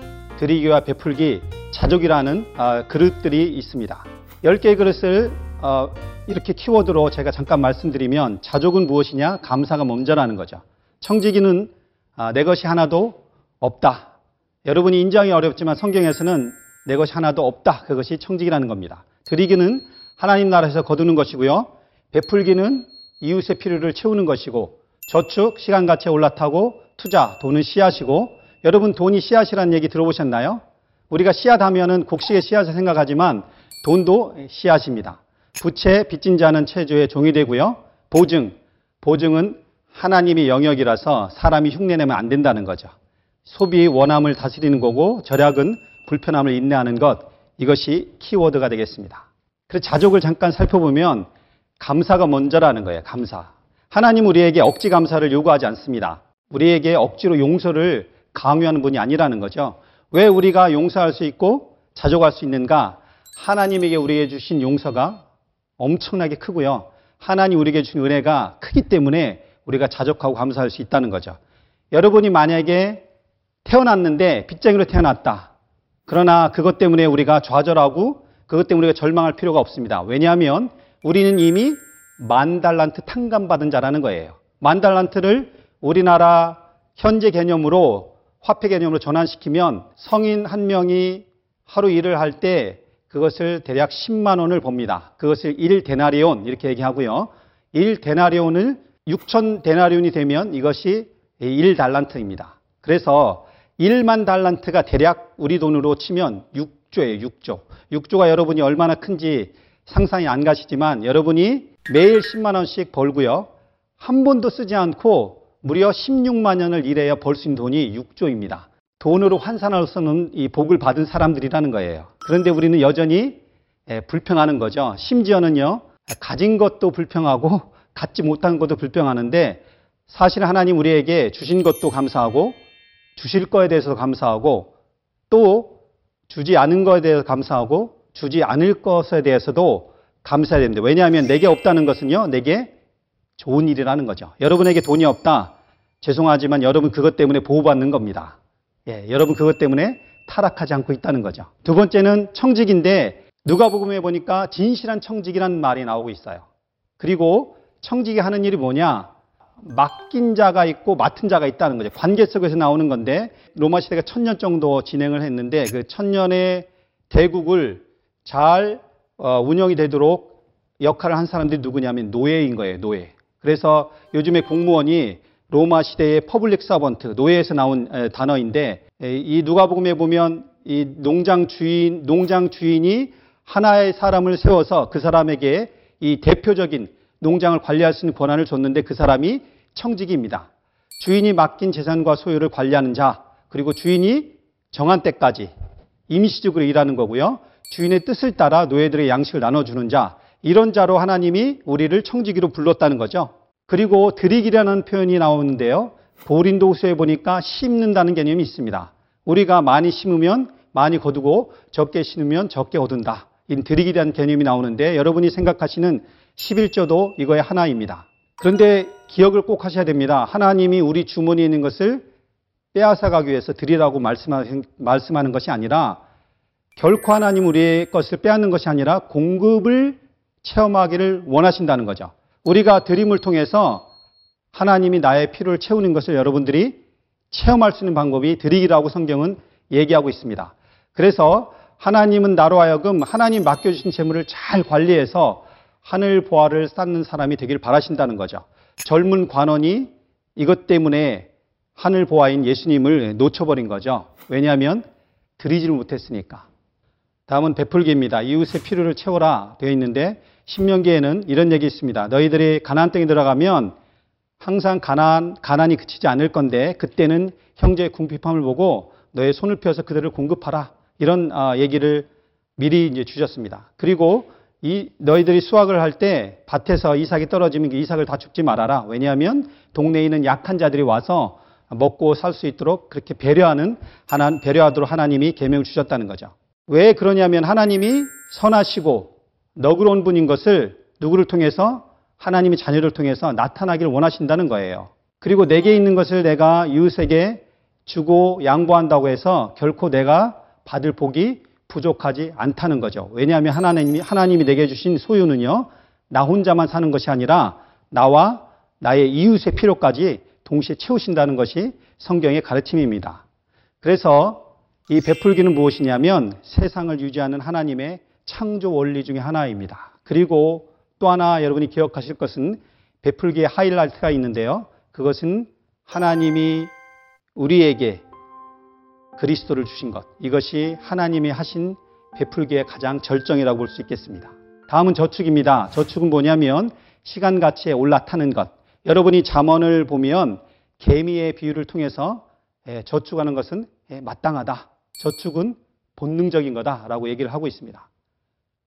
드리기와 베풀기, 자족이라는 어, 그릇들이 있습니다. 10개의 그릇을 어, 이렇게 키워드로 제가 잠깐 말씀드리면 자족은 무엇이냐? 감사가 먼저라는 거죠. 청지기는 아, 내 것이 하나도 없다. 여러분이 인정이 어렵지만 성경에서는 내 것이 하나도 없다. 그것이 청지기라는 겁니다. 드리기는 하나님 나라에서 거두는 것이고요. 베풀기는 이웃의 필요를 채우는 것이고 저축, 시간 가치에 올라타고 투자, 돈은 씨앗이고 여러분 돈이 씨앗이라는 얘기 들어보셨나요? 우리가 씨앗 하면은 곡식의 씨앗을 생각하지만 돈도 씨앗입니다. 부채 빚진 자는 체조의 종이 되고요. 보증, 보증은 하나님의 영역이라서 사람이 흉내내면 안 된다는 거죠. 소비 원함을 다스리는 거고 절약은 불편함을 인내하는 것 이것이 키워드가 되겠습니다. 그래서 자족을 잠깐 살펴보면 감사가 먼저라는 거예요. 감사. 하나님 우리에게 억지 감사를 요구하지 않습니다. 우리에게 억지로 용서를 강요하는 분이 아니라는 거죠. 왜 우리가 용서할 수 있고 자족할 수 있는가? 하나님에게 우리에게 주신 용서가 엄청나게 크고요. 하나님 우리에게 주신 은혜가 크기 때문에 우리가 자족하고 감사할 수 있다는 거죠. 여러분이 만약에 태어났는데 빚쟁이로 태어났다. 그러나 그것 때문에 우리가 좌절하고 그것 때문에 우리가 절망할 필요가 없습니다. 왜냐하면 우리는 이미 만 달란트 탕감받은 자라는 거예요. 만 달란트를 우리나라 현재 개념으로 화폐 개념으로 전환시키면 성인 한 명이 하루 일을 할 때 그것을 대략 10만 원을 봅니다. 그것을 1 데나리온 이렇게 얘기하고요. 1 데나리온을 6천 데나리온이 되면 이것이 1 달란트입니다. 그래서 1만 달란트가 대략 우리 돈으로 치면 6조예요, 6조. 6조가 여러분이 얼마나 큰지 상상이 안 가시지만 여러분이 매일 10만 원씩 벌고요. 한 번도 쓰지 않고 무려 16만 년을 일해야 벌 수 있는 돈이 6조입니다. 돈으로 없는 이 복을 받은 사람들이라는 거예요. 그런데 우리는 여전히 예, 불평하는 거죠. 심지어는요, 가진 것도 불평하고 갖지 못한 것도 불평하는데 사실 하나님 우리에게 주신 것도 감사하고 주실 거에 대해서 감사하고 또 주지 않은 거에 대해서 감사하고 주지 않을 것에 대해서도 감사해야 됩니다. 왜냐하면 내게 없다는 것은요, 내게 좋은 일이라는 거죠. 여러분에게 돈이 없다. 죄송하지만 여러분 그것 때문에 보호받는 겁니다. 예, 여러분 그것 때문에 타락하지 않고 있다는 거죠. 두 번째는 청직인데 누가복음에 보니까 진실한 청직이라는 말이 나오고 있어요. 그리고 청직이 하는 일이 뭐냐? 맡긴 자가 있고 맡은 자가 있다는 거죠. 관계 속에서 나오는 건데 로마 시대가 천년 정도 진행을 했는데 그 천년의 제국을 잘 어, 운영이 되도록 역할을 한 사람들이 누구냐면 노예인 거예요. 노예. 그래서 요즘에 공무원이 로마 시대의 public servant 노예에서 나온 에, 단어인데 에, 이 누가복음에 보면 이 농장 주인 농장 주인이 하나의 사람을 세워서 그 사람에게 이 대표적인 농장을 관리할 수 있는 권한을 줬는데 그 사람이 청지기입니다. 주인이 맡긴 재산과 소유를 관리하는 자, 그리고 주인이 정한 때까지 임시적으로 일하는 거고요. 주인의 뜻을 따라 노예들의 양식을 나눠주는 자, 이런 자로 하나님이 우리를 청지기로 불렀다는 거죠. 그리고 드리기라는 표현이 나오는데요. 고린도후서에 보니까 심는다는 개념이 있습니다. 우리가 많이 심으면 많이 거두고 적게 심으면 적게 얻은다. 이 드리기라는 개념이 나오는데 여러분이 생각하시는 11조도 이거의 하나입니다. 그런데 기억을 꼭 하셔야 됩니다. 하나님이 우리 주머니에 있는 것을 빼앗아 가기 위해서 드리라고 말씀하는 것이 아니라 결코 하나님 우리의 것을 빼앗는 것이 아니라 공급을 체험하기를 원하신다는 거죠. 우리가 드림을 통해서 하나님이 나의 필요를 채우는 것을 여러분들이 체험할 수 있는 방법이 드리기라고 성경은 얘기하고 있습니다. 그래서 하나님은 나로 하여금 하나님 맡겨주신 재물을 잘 관리해서 하늘 보화를 쌓는 사람이 되길 바라신다는 거죠. 젊은 관원이 이것 때문에 하늘 보화인 예수님을 놓쳐버린 거죠. 왜냐하면 드리지를 못했으니까. 다음은 베풀기입니다. 이웃의 필요를 채워라 되어 있는데 신명기에는 이런 얘기 있습니다. 너희들이 가나안 땅에 들어가면 항상 가난 가난이 그치지 않을 건데 그때는 형제의 궁핍함을 보고 너의 손을 펴서 그들을 공급하라 이런 아, 얘기를 미리 이제 주셨습니다. 그리고 이 너희들이 수확을 할 때 밭에서 이삭이 떨어지면 그 이삭을 다 줍지 말아라. 왜냐하면 동네에 있는 약한 자들이 와서 먹고 살 수 있도록 그렇게 배려하는 하나 배려하도록 하나님이 계명을 주셨다는 거죠. 왜 그러냐면 하나님이 선하시고 너그러운 분인 것을 누구를 통해서 하나님의 자녀를 통해서 나타나기를 원하신다는 거예요. 그리고 내게 있는 것을 내가 이웃에게 주고 양보한다고 해서 결코 내가 받을 복이 부족하지 않다는 거죠. 왜냐하면 하나님이, 하나님이 내게 주신 소유는요, 나 혼자만 사는 것이 아니라 나와 나의 이웃의 필요까지 동시에 채우신다는 것이 성경의 가르침입니다. 그래서 이 베풀기는 무엇이냐면 세상을 유지하는 하나님의 창조 원리 중의 하나입니다. 그리고 또 하나 여러분이 기억하실 것은 베풀기의 하이라이트가 있는데요. 그것은 하나님이 우리에게 그리스도를 주신 것. 이것이 하나님이 하신 베풀기의 가장 절정이라고 볼 수 있겠습니다. 다음은 저축입니다. 저축은 뭐냐면 시간 가치에 올라타는 것. 여러분이 잠언을 보면 개미의 비유를 통해서 예, 저축하는 것은 예, 마땅하다. 저축은 본능적인 거다라고 얘기를 하고 있습니다.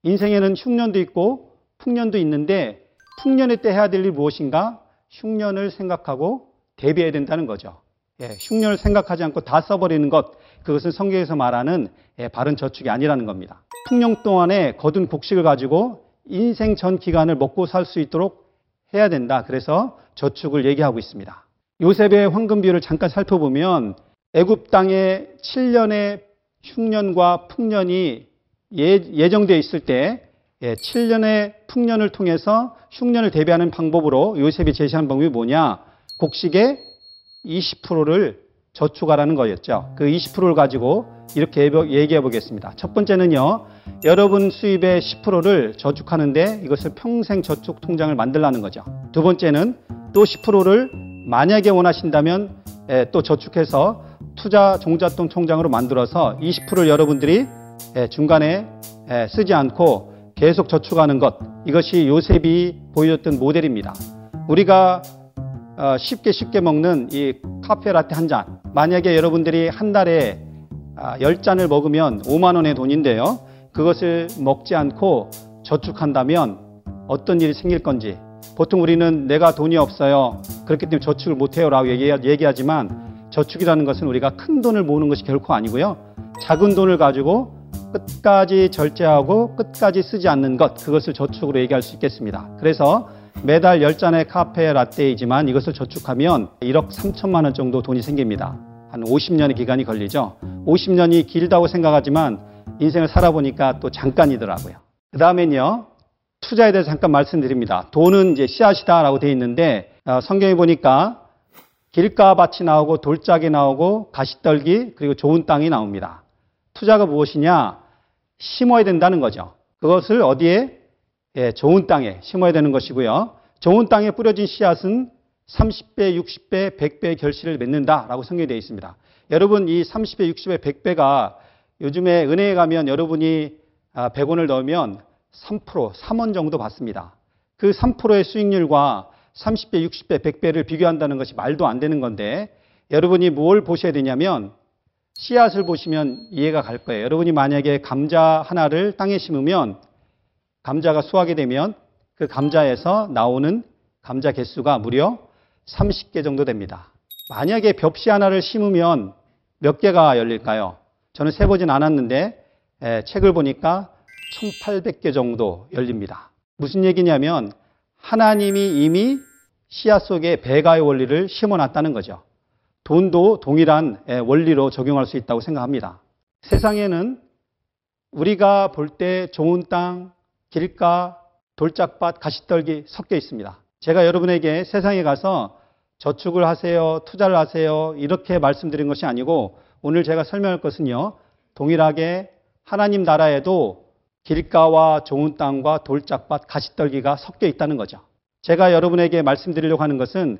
인생에는 흉년도 있고 풍년도 있는데 풍년의 때 해야 될 일이 무엇인가? 흉년을 생각하고 대비해야 된다는 거죠. 예, 흉년을 생각하지 않고 다 써버리는 것, 그것은 성경에서 말하는 예, 바른 저축이 아니라는 겁니다. 풍년 동안에 거둔 곡식을 가지고 인생 전 기간을 먹고 살 수 있도록 해야 된다. 그래서 저축을 얘기하고 있습니다. 요셉의 황금 비율을 잠깐 살펴보면 애굽 땅에 7년의 흉년과 풍년이 예, 정되어 있을 때 7년의 예, 풍년을 통해서 흉년을 대비하는 방법으로 요셉이 제시한 방법이 뭐냐? 곡식의 20%를 저축하라는 거였죠. 그 20%를 가지고 이렇게 얘기해 보겠습니다. 첫 번째는요, 여러분 수입의 10%를 저축하는데 이것을 평생 저축 통장을 만들라는 거죠. 두 번째는 또 10%를 만약에 원하신다면 또 저축해서 투자 종잣돈 통장으로 만들어서 20%를 여러분들이 예, 중간에 예, 쓰지 않고 계속 저축하는 것 이것이 요셉이 보여줬던 모델입니다. 우리가 어, 쉽게 쉽게 먹는 이 카페 라떼 한 잔. 만약에 여러분들이 한 달에 아, 10잔을 먹으면 5만 원의 돈인데요. 그것을 먹지 않고 저축한다면 어떤 일이 생길 건지. 보통 우리는 내가 돈이 없어요. 그렇기 때문에 저축을 못해요. 라고 얘기하지만 저축이라는 것은 우리가 큰 돈을 모으는 것이 결코 아니고요. 작은 돈을 가지고 끝까지 절제하고 끝까지 쓰지 않는 것. 그것을 저축으로 얘기할 수 있겠습니다. 그래서 매달 10잔의 카페 라떼이지만 이것을 저축하면 1억 3천만 원 정도 돈이 생깁니다. 한 50년의 기간이 걸리죠. 50년이 길다고 생각하지만 인생을 살아보니까 또 잠깐이더라고요. 그 다음엔요. 투자에 대해서 잠깐 말씀드립니다. 돈은 이제 씨앗이다라고 되어 있는데 어, 성경에 보니까 길가밭이 나오고 돌짝이 나오고 가시떨기 그리고 좋은 땅이 나옵니다. 투자가 무엇이냐? 심어야 된다는 거죠. 그것을 어디에? 예, 좋은 땅에 심어야 되는 것이고요. 좋은 땅에 뿌려진 씨앗은 30배, 60배, 100배의 결실을 맺는다라고 성경에 되어 있습니다. 여러분 이 30배, 60배, 100배가 요즘에 은행에 가면 여러분이 100원을 넣으면 3%, 3원 정도 받습니다. 그 3%의 수익률과 30배, 60배, 100배를 비교한다는 것이 말도 안 되는 건데 여러분이 뭘 보셔야 되냐면 씨앗을 보시면 이해가 갈 거예요. 여러분이 만약에 감자 하나를 땅에 심으면 감자가 수확이 되면 그 감자에서 나오는 감자 개수가 무려 30개 정도 됩니다. 만약에 벽시 하나를 심으면 몇 개가 열릴까요? 저는 세보진 않았는데 에, 책을 보니까 1800개 정도 열립니다. 무슨 얘기냐면 하나님이 이미 씨앗 속에 배가의 원리를 심어놨다는 거죠. 돈도 동일한 원리로 적용할 수 있다고 생각합니다. 세상에는 우리가 볼 때 좋은 땅, 길가, 돌짝밭, 가시떨기 섞여 있습니다. 제가 여러분에게 세상에 가서 저축을 하세요, 투자를 하세요, 이렇게 말씀드린 것이 아니고 오늘 제가 설명할 것은요, 동일하게 하나님 나라에도 길가와 좋은 땅과 돌짝밭, 가시떨기가 섞여 있다는 거죠. 제가 여러분에게 말씀드리려고 하는 것은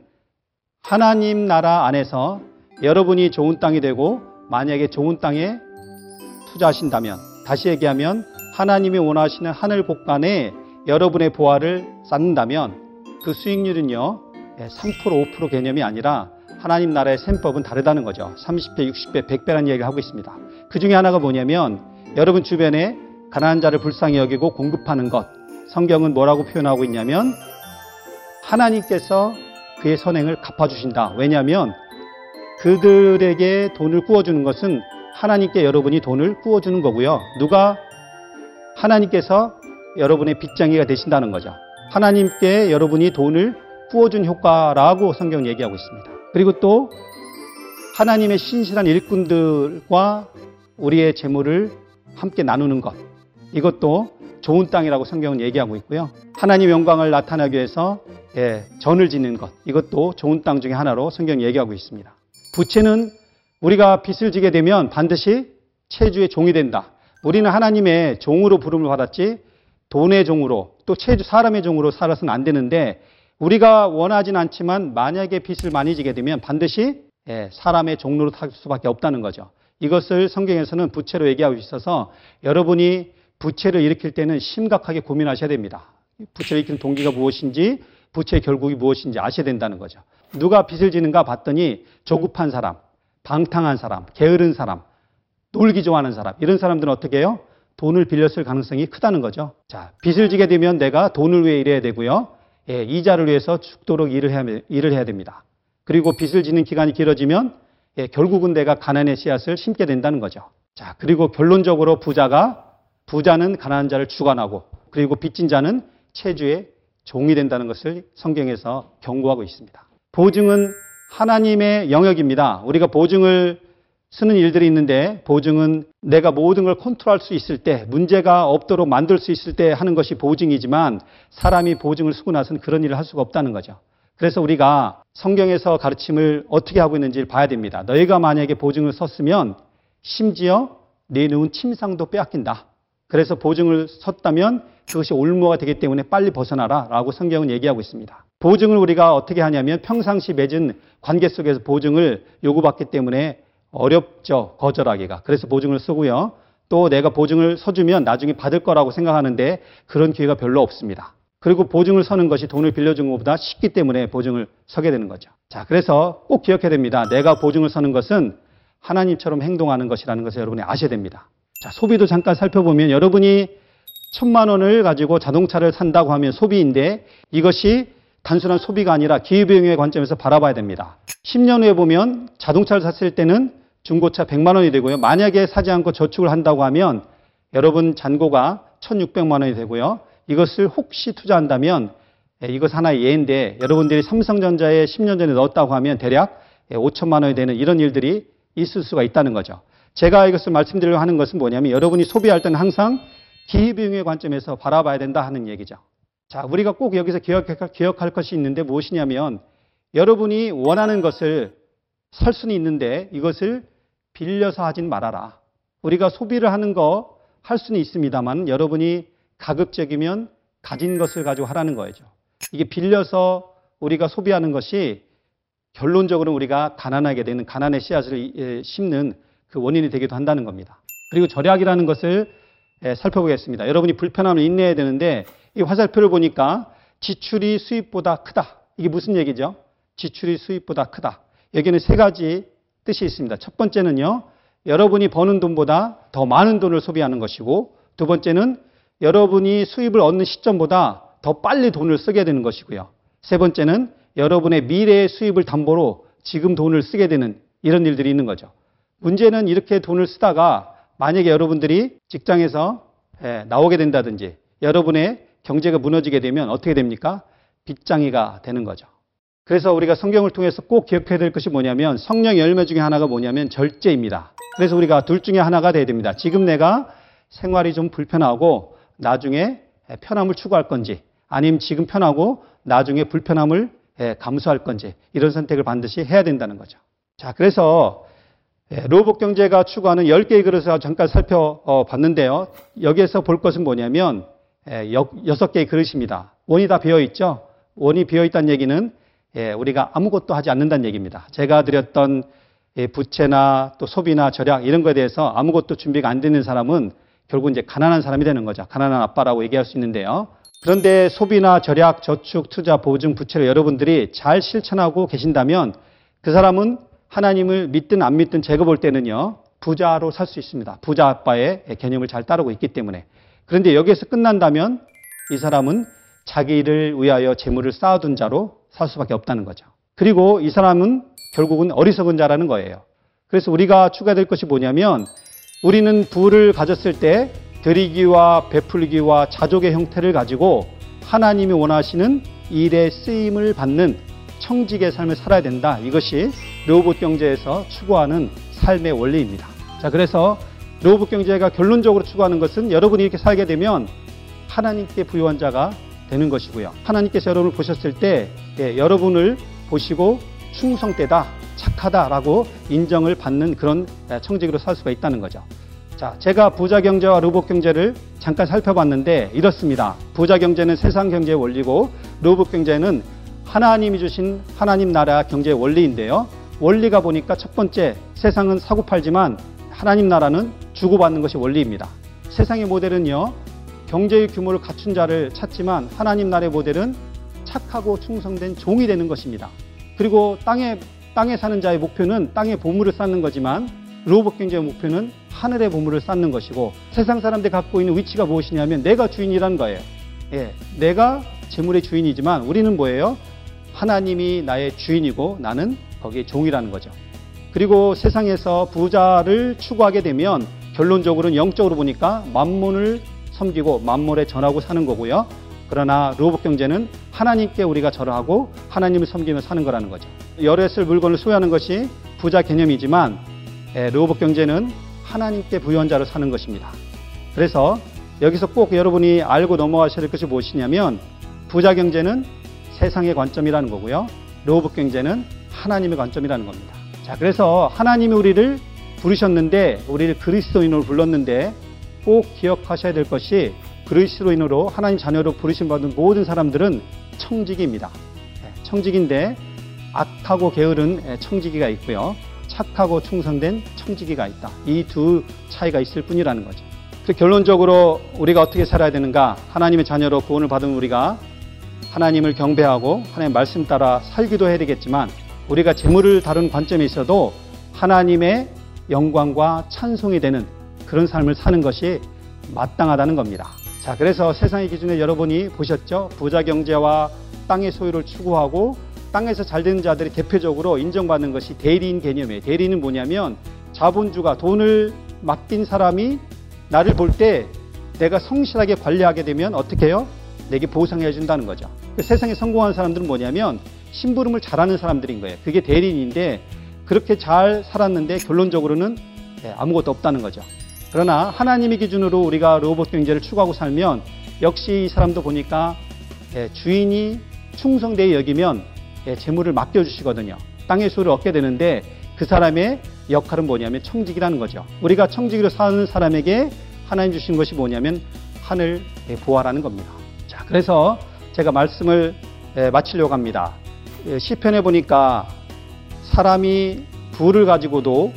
하나님 나라 안에서 여러분이 좋은 땅이 되고 만약에 좋은 땅에 투자하신다면 다시 얘기하면 하나님이 원하시는 하늘 복간에 여러분의 보화를 쌓는다면 그 수익률은요 3% 5% 개념이 아니라 하나님 나라의 셈법은 다르다는 거죠. 30배, 60배, 100배라는 얘기를 하고 있습니다. 그 중에 하나가 뭐냐면 여러분 주변에 가난한 자를 불쌍히 여기고 공급하는 것. 성경은 뭐라고 표현하고 있냐면 하나님께서 그의 선행을 갚아주신다. 왜냐하면 그들에게 돈을 구워주는 것은 하나님께 여러분이 돈을 구워주는 거고요. 누가 하나님께서 여러분의 빚쟁이가 되신다는 거죠. 하나님께 여러분이 돈을 구워준 효과라고 성경 얘기하고 있습니다. 그리고 또 하나님의 신실한 일꾼들과 우리의 재물을 함께 나누는 것. 이것도 좋은 땅이라고 성경은 얘기하고 있고요. 하나님 영광을 나타나기 위해서 예, 전을 짓는 것. 이것도 좋은 땅 중에 하나로 성경이 얘기하고 있습니다. 부채는 우리가 빚을 지게 되면 반드시 체주의 종이 된다. 우리는 하나님의 종으로 부름을 받았지 돈의 종으로 또 체주 사람의 종으로 살아서는 안 되는데 우리가 원하진 않지만 만약에 빚을 많이 지게 되면 반드시 예, 사람의 종로로 탈 수밖에 없다는 거죠. 이것을 성경에서는 부채로 얘기하고 있어서 여러분이 부채를 일으킬 때는 심각하게 고민하셔야 됩니다. 부채를 일으키는 동기가 무엇인지 부채의 결국이 무엇인지 아셔야 된다는 거죠. 누가 빚을 지는가 봤더니 조급한 사람, 방탕한 사람, 게으른 사람, 놀기 좋아하는 사람 이런 사람들은 어떻게 해요? 돈을 빌렸을 가능성이 크다는 거죠. 자, 빚을 지게 되면 내가 돈을 위해 일해야 되고요. 예, 이자를 위해서 죽도록 일을 해야, 일을 해야 됩니다. 그리고 빚을 지는 기간이 길어지면 예, 결국은 내가 가난의 씨앗을 심게 된다는 거죠. 자, 그리고 결론적으로 부자가 부자는 가난한 자를 주관하고 그리고 빚진 자는 체주의 종이 된다는 것을 성경에서 경고하고 있습니다. 보증은 하나님의 영역입니다. 우리가 보증을 쓰는 일들이 있는데 보증은 내가 모든 걸 컨트롤할 수 있을 때 문제가 없도록 만들 수 있을 때 하는 것이 보증이지만 사람이 보증을 쓰고 나서는 그런 일을 할 수가 없다는 거죠. 그래서 우리가 성경에서 가르침을 어떻게 하고 있는지를 봐야 됩니다. 너희가 만약에 보증을 썼으면 심지어 내 눈은 침상도 빼앗긴다. 그래서 보증을 섰다면 그것이 올무가 되기 때문에 빨리 벗어나라 라고 성경은 얘기하고 있습니다. 보증을 우리가 어떻게 하냐면 평상시 맺은 관계 속에서 보증을 요구받기 때문에 어렵죠. 거절하기가. 그래서 보증을 쓰고요. 또 내가 보증을 서주면 나중에 받을 거라고 생각하는데 그런 기회가 별로 없습니다. 그리고 보증을 서는 것이 돈을 빌려준 것보다 쉽기 때문에 보증을 서게 되는 거죠. 자, 그래서 꼭 기억해야 됩니다. 내가 보증을 서는 것은 하나님처럼 행동하는 것이라는 것을 여러분이 아셔야 됩니다. 자, 소비도 잠깐 살펴보면 여러분이 천만 원을 가지고 자동차를 산다고 하면 소비인데 이것이 단순한 소비가 아니라 기회비용의 관점에서 바라봐야 됩니다. 10년 후에 보면 자동차를 샀을 때는 중고차 100만 원이 되고요. 만약에 사지 않고 저축을 한다고 하면 여러분 잔고가 1,600만 원이 되고요. 이것을 혹시 투자한다면 예, 이것 하나의 예인데 여러분들이 삼성전자에 10년 전에 넣었다고 하면 대략 5천만 원이 되는 이런 일들이 있을 수가 있다는 거죠. 제가 이것을 말씀드리려고 하는 것은 뭐냐면 여러분이 소비할 때는 항상 기회비용의 관점에서 바라봐야 된다 하는 얘기죠. 자, 우리가 꼭 여기서 기억할, 기억할 것이 있는데 무엇이냐면 여러분이 원하는 것을 살 수는 있는데 이것을 빌려서 하진 말아라. 우리가 소비를 하는 거 할 수는 있습니다만 여러분이 가급적이면 가진 것을 가지고 하라는 거죠. 이게 빌려서 우리가 소비하는 것이 결론적으로 우리가 가난하게 되는 가난의 씨앗을 예, 심는 그 원인이 되기도 한다는 겁니다. 그리고 절약이라는 것을 예, 살펴보겠습니다. 여러분이 불편함을 인내해야 되는데 이 화살표를 보니까 지출이 수입보다 크다. 이게 무슨 얘기죠? 지출이 수입보다 크다. 여기는 세 가지 뜻이 있습니다. 첫 번째는요. 여러분이 버는 돈보다 더 많은 돈을 소비하는 것이고 두 번째는 여러분이 수입을 얻는 시점보다 더 빨리 돈을 쓰게 되는 것이고요. 세 번째는 여러분의 미래의 수입을 담보로 지금 돈을 쓰게 되는 이런 일들이 있는 거죠. 문제는 이렇게 돈을 쓰다가 만약에 여러분들이 직장에서 예, 나오게 된다든지 여러분의 경제가 무너지게 되면 어떻게 됩니까? 빚장이가 되는 거죠. 그래서 우리가 성경을 통해서 꼭 기억해야 될 것이 뭐냐면 성령 열매 중에 하나가 뭐냐면 절제입니다. 그래서 우리가 둘 중에 하나가 돼야 됩니다. 지금 내가 생활이 좀 불편하고 나중에 편함을 추구할 건지 아니면 지금 편하고 나중에 불편함을 감수할 건지 이런 선택을 반드시 해야 된다는 거죠. 자, 그래서 로봇 경제가 추구하는 10개의 그릇을 잠깐 살펴봤는데요. 여기에서 볼 것은 뭐냐면 6개의 그릇입니다. 원이 다 비어 있죠. 원이 비어 있다는 얘기는 우리가 아무것도 하지 않는다는 얘기입니다. 제가 드렸던 부채나 또 소비나 절약 이런 거에 대해서 아무것도 준비가 안 되는 사람은 결국 이제 가난한 사람이 되는 거죠. 가난한 아빠라고 얘기할 수 있는데요. 그런데 소비나 절약, 저축, 투자, 보증, 부채를 여러분들이 잘 실천하고 계신다면 그 사람은 하나님을 믿든 안 믿든 제가 볼 때는요. 부자로 살 수 있습니다. 부자 아빠의 개념을 잘 따르고 있기 때문에. 그런데 여기에서 끝난다면 이 사람은 자기를 위하여 재물을 쌓아둔 자로 살 수밖에 없다는 거죠. 그리고 이 사람은 결국은 어리석은 자라는 거예요. 그래서 우리가 추가될 것이 뭐냐면 우리는 부를 가졌을 때 드리기와 베풀기와 자족의 형태를 가지고 하나님이 원하시는 일에 쓰임을 받는 청직의 삶을 살아야 된다. 이것이 로봇 경제에서 추구하는 삶의 원리입니다. 자, 그래서 로봇 경제가 결론적으로 추구하는 것은 여러분이 이렇게 살게 되면 하나님께 부유한 자가 되는 것이고요. 하나님께서 여러분을 보셨을 때 예, 여러분을 보시고 충성되다, 착하다라고 인정을 받는 그런 예, 청직으로 살 수가 있다는 거죠. 자, 제가 부자 경제와 로봇 경제를 잠깐 살펴봤는데 이렇습니다. 부자 경제는 세상 경제의 원리고 로봇 경제는 하나님이 주신 하나님 나라 경제의 원리인데요. 원리가 보니까 첫 번째 세상은 사고 팔지만 하나님 나라는 주고받는 것이 원리입니다. 세상의 모델은요. 경제의 규모를 갖춘 자를 찾지만 하나님 나라의 모델은 착하고 충성된 종이 되는 것입니다. 그리고 땅에 땅에 사는 자의 목표는 땅에 보물을 쌓는 거지만 로봇 경제의 목표는 하늘의 보물을 쌓는 것이고 세상 사람들이 갖고 있는 위치가 무엇이냐면 내가 주인이라는 거예요. 예, 내가 재물의 주인이지만 우리는 뭐예요? 하나님이 나의 주인이고 나는 거기에 종이라는 거죠. 그리고 세상에서 부자를 추구하게 되면 결론적으로는 영적으로 보니까 만문을 섬기고 만물에 전하고 사는 거고요. 그러나 로봇 경제는 하나님께 우리가 절하고 하나님을 섬기며 사는 거라는 거죠. 열에 쓸 물건을 소유하는 것이 부자 개념이지만 예, 로봇 경제는 하나님께 부유한 자로 사는 것입니다. 그래서 여기서 꼭 여러분이 알고 넘어가셔야 될 것이 무엇이냐면 부자 경제는 세상의 관점이라는 거고요. 로봇 경제는 하나님의 관점이라는 겁니다. 자, 그래서 하나님이 우리를 부르셨는데 우리를 그리스도인으로 불렀는데 꼭 기억하셔야 될 것이 그리스도인으로 하나님 자녀로 부르심 받은 모든 사람들은 청직입니다. 네, 청직인데 악하고 게으른 청지기가 있고요. 착하고 충성된 청지기가 있다. 이 두 차이가 있을 뿐이라는 거죠. 그래서 결론적으로 우리가 어떻게 살아야 되는가? 하나님의 자녀로 구원을 받은 우리가 하나님을 경배하고 하나님의 말씀 따라 살기도 해야 되겠지만 우리가 재물을 다룬 관점에 있어도 하나님의 영광과 찬송이 되는 그런 삶을 사는 것이 마땅하다는 겁니다. 자, 그래서 세상의 기준에 여러분이 보셨죠? 부자 경제와 땅의 소유를 추구하고 땅에서 잘 되는 자들이 대표적으로 인정받는 것이 대리인 개념이에요. 대리인은 뭐냐면 자본주가 돈을 맡긴 사람이 나를 볼 때 내가 성실하게 관리하게 되면 어떻게 해요? 내게 보상해 준다는 거죠. 그 세상에 성공한 사람들은 뭐냐면 심부름을 잘하는 사람들인 거예요. 그게 대리인인데 그렇게 잘 살았는데 결론적으로는 예, 아무것도 없다는 거죠. 그러나 하나님의 기준으로 우리가 로봇 경제를 추구하고 살면 역시 이 사람도 보니까 예, 주인이 충성되게 여기면 예, 재물을 맡겨주시거든요. 땅의 소유를 얻게 되는데 그 사람의 역할은 뭐냐면 청직이라는 거죠. 우리가 청직으로 사는 사람에게 하나님 주신 것이 뭐냐면 하늘 예, 보화라는 겁니다. 자, 그래서 제가 말씀을 예, 마치려고 합니다. 예, 시편에 보니까 사람이 부를 가지고도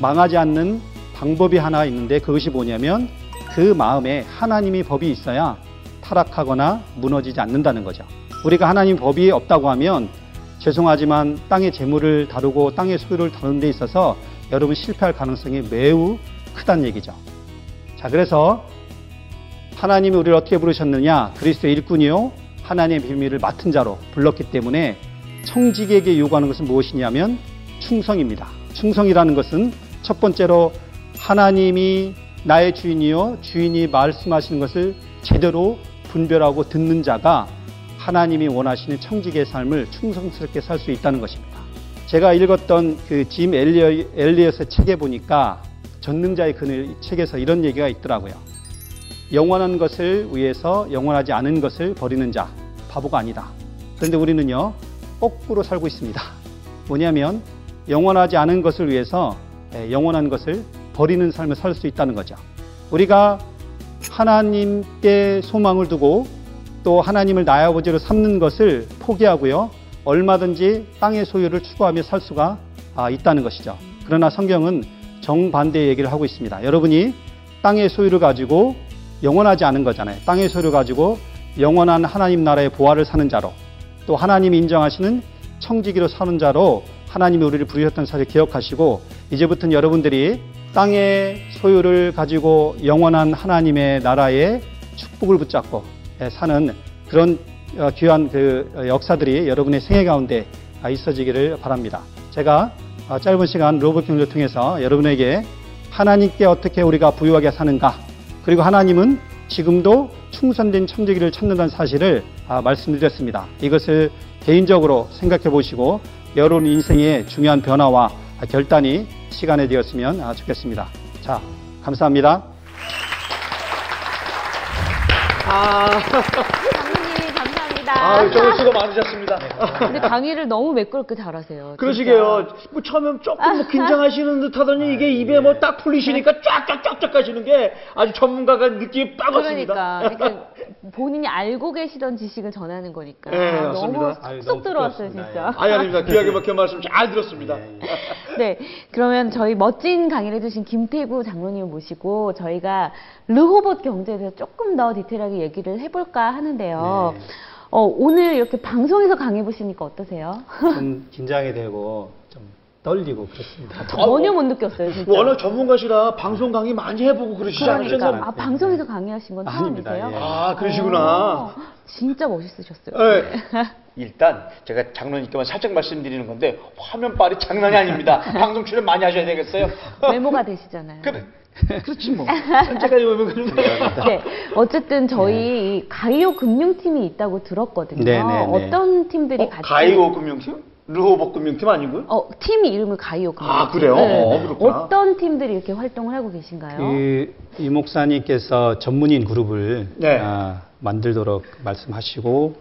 망하지 않는 방법이 하나 있는데 그것이 뭐냐면 그 마음에 하나님의 법이 있어야 타락하거나 무너지지 않는다는 거죠. 우리가 하나님 법이 없다고 하면 죄송하지만 땅의 재물을 다루고 땅의 소유를 다루는 데 있어서 여러분 실패할 가능성이 매우 크다는 얘기죠. 자, 그래서 하나님이 우리를 어떻게 부르셨느냐? 그리스도의 일꾼이요. 하나님의 비밀을 맡은 자로 불렀기 때문에 청직에게 요구하는 것은 무엇이냐면 충성입니다. 충성이라는 것은 첫 번째로 하나님이 나의 주인이요. 주인이 말씀하시는 것을 제대로 분별하고 듣는 자가 하나님이 원하시는 청직의 삶을 충성스럽게 살 수 있다는 것입니다. 제가 읽었던 그 짐 엘리엇의 책에 보니까 전능자의 그늘 이 책에서 이런 얘기가 있더라고요. 영원한 것을 위해서 영원하지 않은 것을 버리는 자, 바보가 아니다. 그런데 우리는요, 거꾸로 살고 있습니다. 뭐냐면, 영원하지 않은 것을 위해서 예, 영원한 것을 버리는 삶을 살 수 있다는 거죠. 우리가 하나님께 소망을 두고 또 하나님을 나의 아버지로 삼는 것을 포기하고요. 얼마든지 땅의 소유를 추구하며 살 수가 아, 있다는 것이죠. 그러나 성경은 정반대의 얘기를 하고 있습니다. 여러분이 땅의 소유를 가지고 영원하지 않은 거잖아요. 땅의 소유를 가지고 영원한 하나님 나라의 보화를 사는 자로 또 하나님이 인정하시는 청지기로 사는 자로 하나님이 우리를 부르셨던 사실을 기억하시고 이제부터는 여러분들이 땅의 소유를 가지고 영원한 하나님의 나라의 축복을 붙잡고 예, 사는 그런 어, 귀한 그 역사들이 여러분의 생애 가운데 아, 있어지기를 바랍니다. 제가 어, 짧은 시간 로봇 경제를 통해서 여러분에게 하나님께 어떻게 우리가 부유하게 사는가 그리고 하나님은 지금도 충성된 청지기를 찾는다는 사실을 아, 말씀드렸습니다. 이것을 개인적으로 생각해 보시고 여러분 인생의 중요한 변화와 결단이 시간에 되었으면 아, 좋겠습니다. 자, 감사합니다. 장로님 감사합니다. 아, 정말 수고 많으셨습니다. 근데 강의를 너무 매끄럽게 잘하세요. 그러시게요. 뭐 처음에 조금 뭐 긴장하시는 듯 하더니 이게 입에 뭐 딱 풀리시니까 쫙쫙쫙쫙 가시는 게 아주 전문가가 느낌이 빡 왔습니다. 그러니까, 그러니까 본인이 알고 계시던 지식을 전하는 거니까 네, 너무 맞습니다. 아유, 쏙 너무 들어왔어요. 진짜. 아니, 아닙니다. 귀하게 먹힌 말씀 잘 들었습니다. 네, 그러면 저희 멋진 강의를 해주신 김태구 장로님 모시고 저희가 르호봇 경제에 대해서 조금 더 디테일하게 얘기를 해볼까 하는데요. 네. 어, 오늘 이렇게 방송에서 강의 보시니까 어떠세요? 좀 긴장이 되고 좀 떨리고 그렇습니다. 전혀 못 느꼈어요, 진짜. 워낙 전문가시라 방송 강의 많이 해보고 그러시지 그러니까 않으셨나요? 아, 방송에서 강의하신 건 아닙니다. 처음이세요? 예. 아, 그러시구나. 어, 진짜 멋있으셨어요. 네. 일단 제가 장로님께만 살짝 말씀드리는 건데 화면빨이 장난이 아닙니다. 방송 출연 많이 하셔야 되겠어요. 외모가 되시잖아요. 그래. 그렇지 뭐. 현재까지 보면 그런 네, 어쨌든 저희 이 가이오 금융팀이 있다고 들었거든요. 네, 네, 네. 어떤 팀들이 어, 같이 가이오 금융팀? 르호복 금융팀 아니고요? 어, 팀 이름을 가이오 금융팀. 아, 그래요? 어, 그렇구나. 어떤 팀들이 이렇게 활동을 하고 계신가요? 그, 이 목사님께서 전문인 그룹을 네. 아, 만들도록 말씀하시고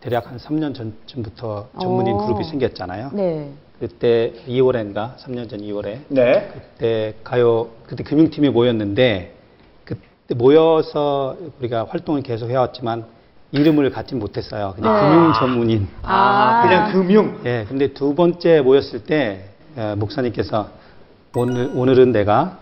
대략 한 3년 전쯤부터 전문인 어. 그룹이 생겼잖아요. 네. 그때 2월인가 3년 전 2월에 네. 그때 가요 그때 금융팀이 모였는데 그때 모여서 우리가 활동을 계속 해왔지만 이름을 갖지 못했어요. 그냥 네. 금융 전문인. 아. 그냥 금융. 예, 근데 두 번째 모였을 때 에, 목사님께서 오늘, 오늘은 내가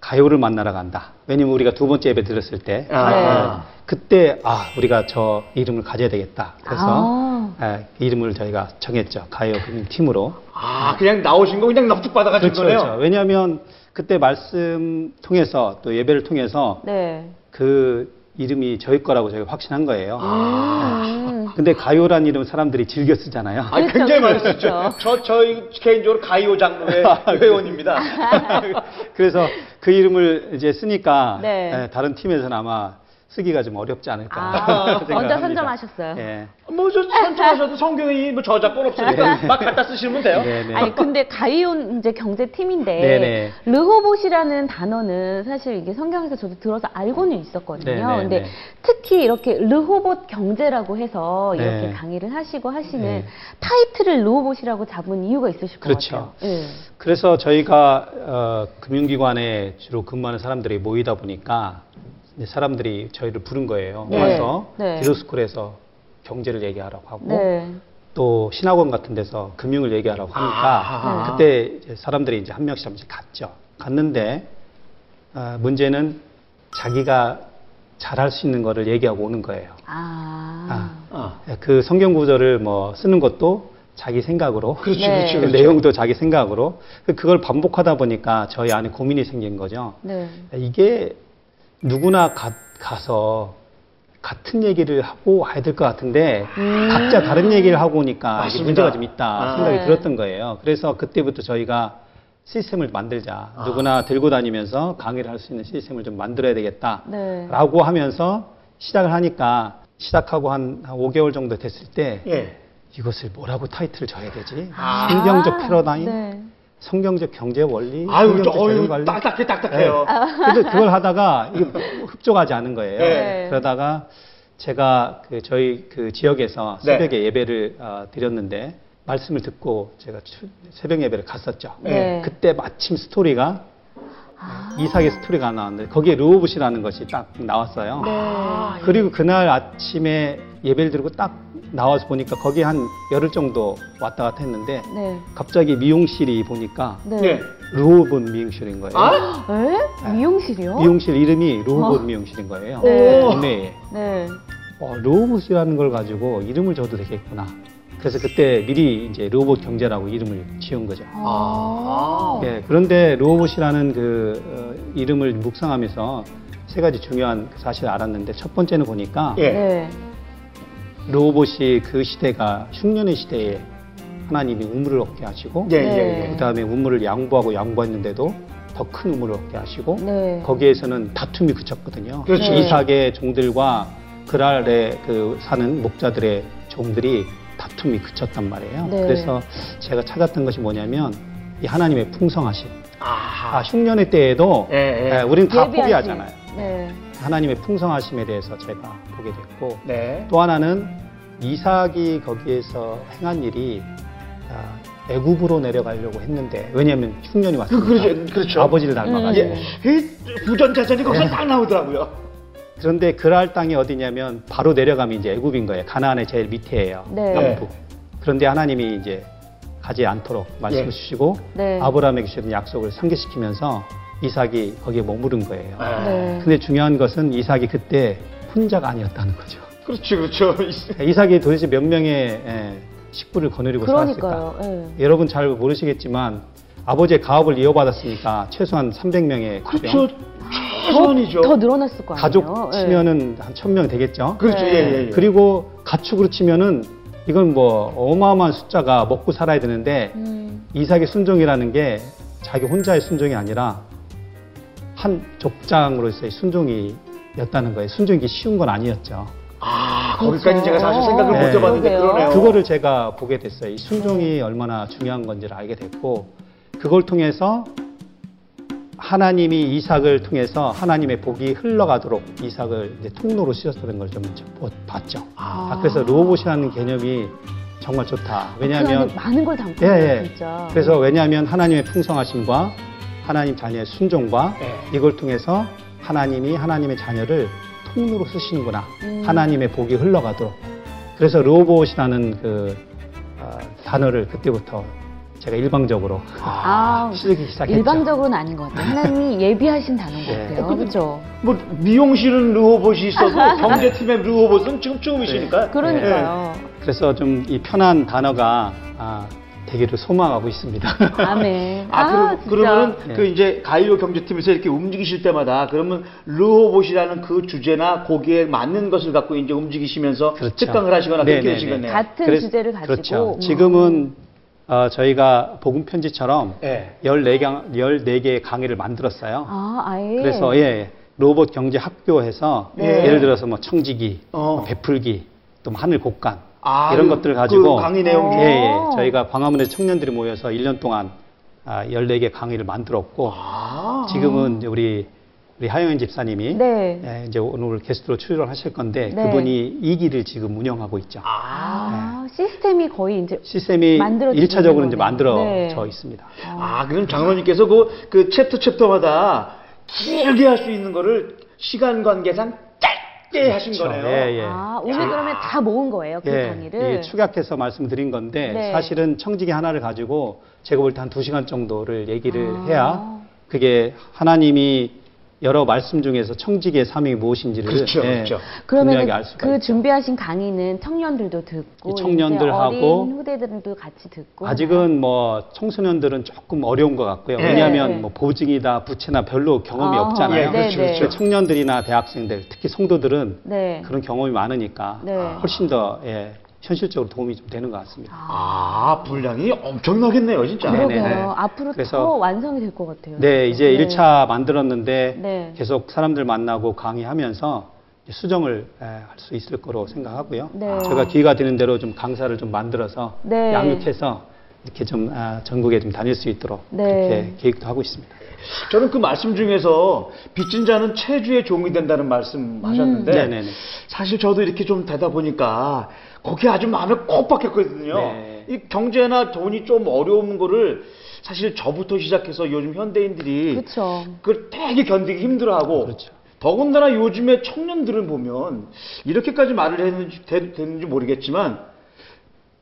가요를 만나러 간다. 왜냐면 우리가 두 번째 예배 들었을 때 아. 에, 그때 아 우리가 저 이름을 가져야 되겠다. 그래서 아. 에, 이름을 저희가 정했죠. 가요 금융 팀으로. 아, 그냥 나오신 거 그냥 납득 받아가신 그렇죠, 거네요. 그렇죠. 왜냐하면 그때 말씀 통해서 또 예배를 통해서 네. 그 이름이 저희 거라고 저희가 확신한 거예요. 음. 근데 가요란 이름 사람들이 즐겨 쓰잖아요. 아, 그렇죠, 굉장히 많이 그렇죠. 쓰죠. 저, 저희 개인적으로 가요 장르의 회원입니다. 그래서 그 이름을 이제 쓰니까 네. 예, 다른 팀에서는 아마 쓰기가 좀 어렵지 않을까. 아, 먼저. 선점하셨어요. 예. 뭐, 저, 선정하셔도 성경이 뭐 저작권 없으니까 막 갖다 쓰시면 돼요. 네, 네. 아니 근데 가이온 이제 경제팀인데 네네. 르호봇이라는 단어는 사실 이게 성경에서 저도 들어서 알고는 있었거든요. 네네, 근데 네. 특히 이렇게 르호봇 경제라고 해서 이렇게 네. 강의를 하시고 하시는 네. 타이틀을 르호봇이라고 잡은 이유가 있으실 것 그렇죠. 같아요. 예. 그래서 저희가 어, 금융기관에 주로 근무하는 사람들이 모이다 보니까 사람들이 저희를 부른 거예요. 네. 와서 네. 비로스쿨에서 경제를 얘기하라고 하고 네. 또 신학원 같은 데서 금융을 얘기하라고 하니까 아하. 그때 이제 사람들이 이제 한 명씩 한 명씩 갔죠. 갔는데 어, 문제는 자기가 잘할 수 있는 거를 얘기하고 오는 거예요. 아. 아. 그 성경 구절을 뭐 쓰는 것도 자기 생각으로 그렇죠, 네. 그렇죠, 그 그렇죠. 내용도 자기 생각으로 그걸 반복하다 보니까 저희 안에 고민이 생긴 거죠. 네. 이게 누구나 가, 가서 같은 얘기를 하고 와야 될 것 같은데 음. 각자 다른 얘기를 하고 오니까 이게. 문제가 좀 있다 아. 생각이 네. 들었던 거예요. 그래서 그때부터 저희가 시스템을 만들자. 아. 누구나 들고 다니면서 강의를 할 수 있는 시스템을 좀 만들어야 되겠다. 네. 라고 하면서 시작을 하니까 시작하고 한, 한 5개월 정도 됐을 때 예. 이것을 뭐라고 타이틀을 줘야 되지? 아. 성경적 패러다임, 네. 성경적 경제 원리, 아유, 성경적 저, 어유, 재정 관리. 딱딱해, 딱딱해요. 근데 그걸 하다가 이게 흡족하지 않은 거예요. 네. 그러다가 제가 그 저희 그 지역에서 네. 새벽에 예배를 어, 드렸는데 말씀을 듣고 제가 출- 새벽 예배를 갔었죠. 네. 그때 마침 스토리가 아. 이삭의 스토리가 나왔는데 거기에 르호붓이라는 것이 딱 나왔어요. 네. 그리고 그날 아침에 예배를 드리고 딱 나와서 보니까 거기 한 열흘 정도 왔다 갔다 했는데 네. 갑자기 미용실이 보니까 네. 예. 르호붓 미용실인 거예요. 아? 에? 미용실이요? 미용실 이름이 르호붓 어. 미용실인 거예요. 네. 동네에. 네. 어, 르호봇이라는 걸 가지고 이름을 줘도 되겠구나. 그래서 그때 미리 이제 르호봇 경제라고 이름을 지은 거죠. 아. 예, 그런데 르호봇이라는 그 어, 이름을 묵상하면서 세 가지 중요한 사실을 알았는데 첫 번째는 보니까 예. 네. 르호봇이 그 시대가 흉년의 시대에 하나님이 우물을 얻게 하시고 예, 네. 예, 예. 그 다음에 우물을 양보하고 양보했는데도 더 큰 우물을 얻게 하시고 네. 거기에서는 다툼이 그쳤거든요. 그렇죠. 이삭의 종들과 그랄에 그 사는 목자들의 종들이 다툼이 그쳤단 말이에요. 네. 그래서 제가 찾았던 것이 뭐냐면 이 하나님의 풍성하심. 아, 흉년의 때에도 예, 예. 예, 우리는 다 예비하신. 포기하잖아요. 네. 하나님의 풍성하심에 대해서 제가 보게 됐고 네. 또 하나는 이삭이 거기에서 행한 일이 아, 애굽으로 내려가려고 했는데 왜냐하면 흉년이 왔으니까 그렇죠, 그렇죠. 아버지를 닮아가지고 음. 예. 이 부전자전이 거기서 딱 나오더라고요. 그런데 그랄 땅이 어디냐면 바로 내려가면 이제 애굽인 거예요. 가나안의 제일 밑에예요. 네. 남부. 그런데 하나님이 이제 가지 않도록 말씀을 예. 주시고 네. 아브라함에게 주신 약속을 상기시키면서 이삭이 거기에 머무른 거예요. 네. 근데 중요한 것은 이삭이 그때 혼자가 아니었다는 거죠. 그렇죠, 그렇죠. 이삭이 도대체 몇 명의 에, 식구를 거느리고 살았을까? 그러니까요. 예. 여러분 잘 모르시겠지만 아버지의 가업을 이어받았으니까 최소한 300명의 그렇죠. 최선이죠. 더 늘어났을 거 아니에요. 가족 예. 치면은 한 1000명 되겠죠. 그렇죠. 네. 예, 예, 예. 그리고 가축으로 치면은 이건 뭐 어마어마한 숫자가 먹고 살아야 되는데 음. 이삭의 순종이라는 게 자기 혼자의 순종이 아니라 한 족장으로서의 순종이었다는 거예요. 순종이 쉬운 건 아니었죠. 아, 거기까지 그렇죠. 제가 사실 생각을 네. 못 해봤는데. 그러네요. 그거를 제가 보게 됐어요. 이 순종이 얼마나 중요한 건지를 알게 됐고 그걸 통해서 하나님이 이삭을 통해서 하나님의 복이 흘러가도록 이삭을 통로로 쓰셨다는 걸 좀 봤죠. 아. 아, 그래서 로봇이라는 개념이 정말 좋다. 왜냐하면 그 많은 걸 담고 예, 예. 진짜. 그래서 왜냐하면 하나님의 풍성하심과 하나님 자녀의 순종과 네. 이걸 통해서 하나님이 하나님의 자녀를 통로로 쓰시는구나. 음. 하나님의 복이 흘러가도록. 그래서 로봇이라는 그 어, 단어를 그때부터 제가 일방적으로 아, 쓰기 시작했죠. 일방적으로는 아닌 것 같아요. 하나님이 예비하신 단어인 것 네. 같아요. 그렇죠. 뭐 미용실은 르호봇이 있어도 경제팀의 르호봇은 지금 처음이시니까. 그러니까요. 그래서 좀 이 편한 단어가 아, 되기를 소망하고 있습니다. 아멘. 아, 그러, 진짜. 그러 면은 네. 그 이제 가이오 경제팀에서 이렇게 움직이실 때마다 그러면 르호봇이라는 그 주제나 거기에 맞는 것을 갖고 이제 움직이시면서 그렇죠. 특강을 하시거나 네, 그렇게 네, 되시겠네요. 같은 그래서- 주제를 가지고 그렇죠. 음. 지금은 어, 저희가 복음 편지처럼 예. 14개, 14개의 강의를 만들었어요. 아, 아예. 그래서 예, 로봇 경제 학교에서 네. 예를 들어서 뭐 청지기, 어. 뭐 베풀기, 또뭐 하늘 곡간 아, 이런 그- 것들을 가지고 그 강의 내용이. 예, 예. 어. 저희가 광화문에 청년들이 모여서 1년 동안 아, 14개 강의를 만들었고 아. 지금은 우리 우리 하영현 집사님이 네. 예, 이제 오늘 게스트로 출연하실 건데 네. 그분이 이 길을 지금 운영하고 있죠. 아, 시스템이 거의 이제 시스템이 만들어지고 일차적으로 있는 이제 거네요. 만들어져 네. 있습니다. 아, 그럼 장로님께서 그, 그 챕터 챕터마다 길게 할 수 있는 거를 시간 관계상 짧게 하신 그렇죠. 거네요. 예, 예. 아, 오늘 그러면 다 모은 거예요, 그 예, 강의를. 이게 축약해서 말씀드린 건데 네. 사실은 청지기 하나를 가지고 제가 볼 때 한 두 시간 정도를 얘기를 아. 해야 그게 하나님이 여러 말씀 중에서 청지기의 삶이 무엇인지를 그렇죠, 예, 그렇죠. 그러면 분명하게 알 수가 그 있죠. 준비하신 강의는 청년들도 듣고 이 청년들하고 이제 어린 후대들도 같이 듣고 아직은 뭐 청소년들은 조금 어려운 것 같고요. 네. 왜냐하면 네. 뭐 보증이다 부채나 별로 경험이 아, 없잖아요. 예, 그렇죠, 네, 네. 그렇죠. 청년들이나 대학생들, 특히 성도들은 네. 그런 경험이 많으니까 네. 훨씬 더 예, 현실적으로 도움이 좀 되는 것 같습니다. 아, 분량이 엄청나겠네요, 진짜. 그러게요. 네, 네. 앞으로 그래서- 더 완성이 될 것 같아요. 네, 이제 네. 1차 만들었는데 네. 계속 사람들 만나고 강의하면서 수정을 할 수 있을 거로 생각하고요. 네. 제가 기회가 되는 대로 좀 강사를 좀 만들어서 네. 양육해서 이렇게 좀 아, 전국에 좀 다닐 수 있도록 네. 그렇게 계획도 하고 있습니다. 저는 그 말씀 중에서 빚진 자는 체주의 종이 된다는 말씀 하셨는데 음. 네네네. 사실 저도 이렇게 좀 되다 보니까 거기에 아주 마음에 꼭 박혔거든요. 네. 이 경제나 돈이 좀 어려운 거를 사실 저부터 시작해서 요즘 현대인들이 그렇죠. 그걸 되게 견디기 힘들어하고 그렇죠. 더군다나 요즘에 청년들을 보면 이렇게까지 말을 했는지 되- 되는지 모르겠지만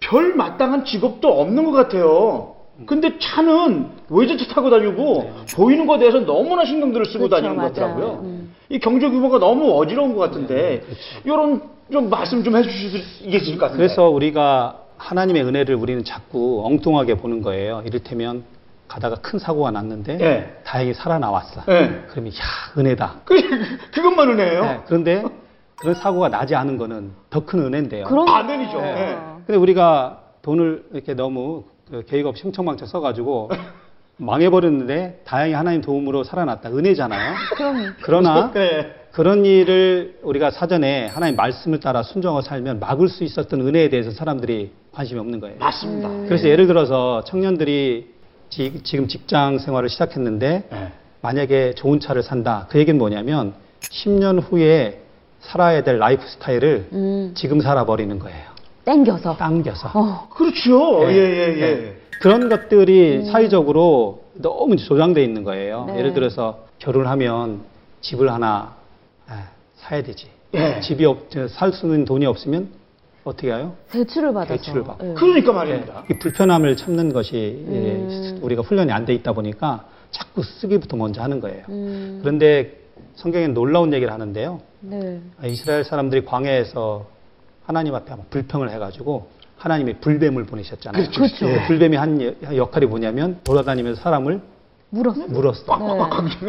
별 마땅한 직업도 없는 것 같아요. 근데 차는 외제차 타고 다니고 보이는 것에 대해서 너무나 신경들을 쓰고 그렇죠, 다니는 것 맞아요. 같더라고요. 음. 이 경제 규모가 너무 어지러운 것 같은데 이런 좀 말씀 좀 해주실 수 있을 것 같은데. 그래서 우리가 하나님의 은혜를 우리는 자꾸 엉뚱하게 보는 거예요. 이를테면 가다가 큰 사고가 났는데 예. 다행히 살아나왔어. 예. 그러면 야 은혜다. 그, 그것만 은혜예요. 네, 그런데 그런 사고가 나지 않은 거는 더 큰 은혜인데요. 그런 아멘이죠. 근데 우리가 돈을 이렇게 너무 그 계획 없이 흥청망청 써가지고 망해버렸는데 다행히 하나님 도움으로 살아났다. 은혜잖아요. 그러나 네. 그런 일을 우리가 사전에 하나님 말씀을 따라 순종하고 살면 막을 수 있었던 은혜에 대해서 사람들이 관심이 없는 거예요. 맞습니다. 음. 그래서 예를 들어서 청년들이 지, 금 직장 생활을 시작했는데 네. 만약에 좋은 차를 산다. 그 얘기는 뭐냐면 10년 후에 살아야 될 라이프 스타일을 음, 지금 살아버리는 거예요. 땡겨서. 당겨서. 어, 그렇죠. 네. 예, 예, 예. 네. 그런 것들이 사회적으로 너무 조장되어 있는 거예요. 네. 예를 들어서 결혼을 하면 집을 하나 아, 사야 되지. 예. 집이 없, 살수 있는 돈이 없으면 어떻게 해요? 대출을 받아서. 대출을 받고. 예. 그러니까 말입니다. 이 불편함을 참는 것이 음. 예, 우리가 훈련이 안 돼 있다 보니까 자꾸 쓰기부터 먼저 하는 거예요. 음, 그런데 성경에 놀라운 얘기를 하는데요. 네. 아, 이스라엘 사람들이 광야에서 하나님 앞에 아마 불평을 해가지고 하나님이 불뱀을 보내셨잖아요. 그렇죠. 예, 불뱀이 한 여- 역할이 뭐냐면 돌아다니면서 사람을 물었어. 물었어.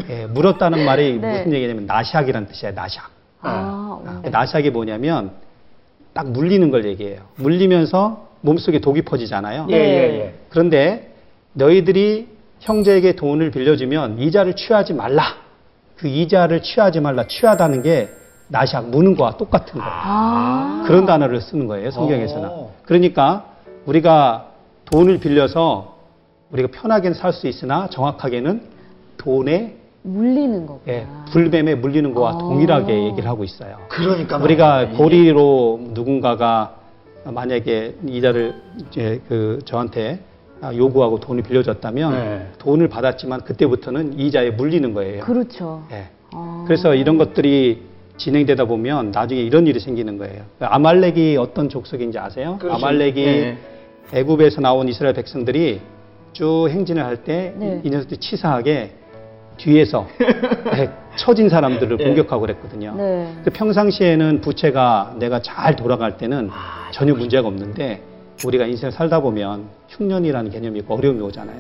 네. 예, 물었다는 말이 네. 무슨 얘기냐면 나샥이라는 뜻이에요. 나샥. 아, 어. 나샥이 뭐냐면 딱 물리는 걸 얘기해요. 물리면서 몸속에 독이 퍼지잖아요. 예, 예, 예. 그런데 너희들이 형제에게 돈을 빌려주면 이자를 취하지 말라. 그 이자를 취하지 말라. 취하다는 게 나샥 무는 거와 똑같은 거예요. 아. 그런 단어를 쓰는 거예요, 성경에서는. 어. 그러니까 우리가 돈을 빌려서 우리가 편하게는 살 수 있으나 정확하게는 돈에 물리는 거구나. 예, 불뱀에 물리는 거와 아. 동일하게 얘기를 하고 있어요. 그러니까 우리가. 고리로 누군가가 만약에 이자를 이제 그 저한테 요구하고 돈을 빌려줬다면 네. 돈을 받았지만 그때부터는 이자에 물리는 거예요. 그렇죠. 예. 아. 그래서 이런 것들이 진행되다 보면 나중에 이런 일이 생기는 거예요. 아말렉이 어떤 족속인지 아세요? 그렇죠. 아말렉이 네. 애굽에서 나온 이스라엘 백성들이 쭉 행진을 할 때이 네. 녀석들이 치사하게 뒤에서 네, 처진 사람들을 예. 공격하고 그랬거든요. 네. 평상시에는 부채가 내가 잘 돌아갈 때는 아, 전혀 문제가 없는데 우리가 인생을 살다 보면 흉년이라는 개념이 있고 어려움이 오잖아요.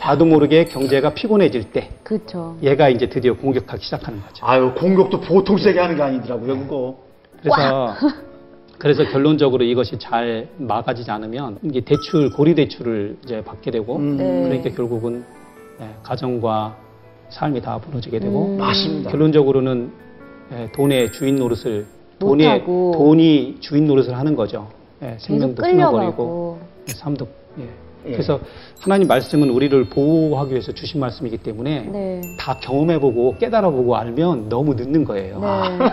나도 모르게 경제가 피곤해질 때 그렇죠. 얘가 이제 드디어 공격하기 시작하는 거죠. 아유 공격도 보통 세게 하는 게 아니더라고요 그거. 그래서 그래서 결론적으로 이것이 잘 막아지지 않으면 이게 대출 고리 대출을 이제 받게 되고 음, 네. 그러니까 결국은 예, 가정과 삶이 다 무너지게 되고 음. 맞습니다. 결론적으로는 예, 돈의 주인 노릇을 돈의 못하고. 돈이 주인 노릇을 하는 거죠. 예, 생명도 끊어버리고 끌려가고. 삶도 예. 예. 그래서 하나님 말씀은 우리를 보호하기 위해서 주신 말씀이기 때문에 네. 다 경험해보고 깨달아보고 알면 너무 늦는 거예요. 네.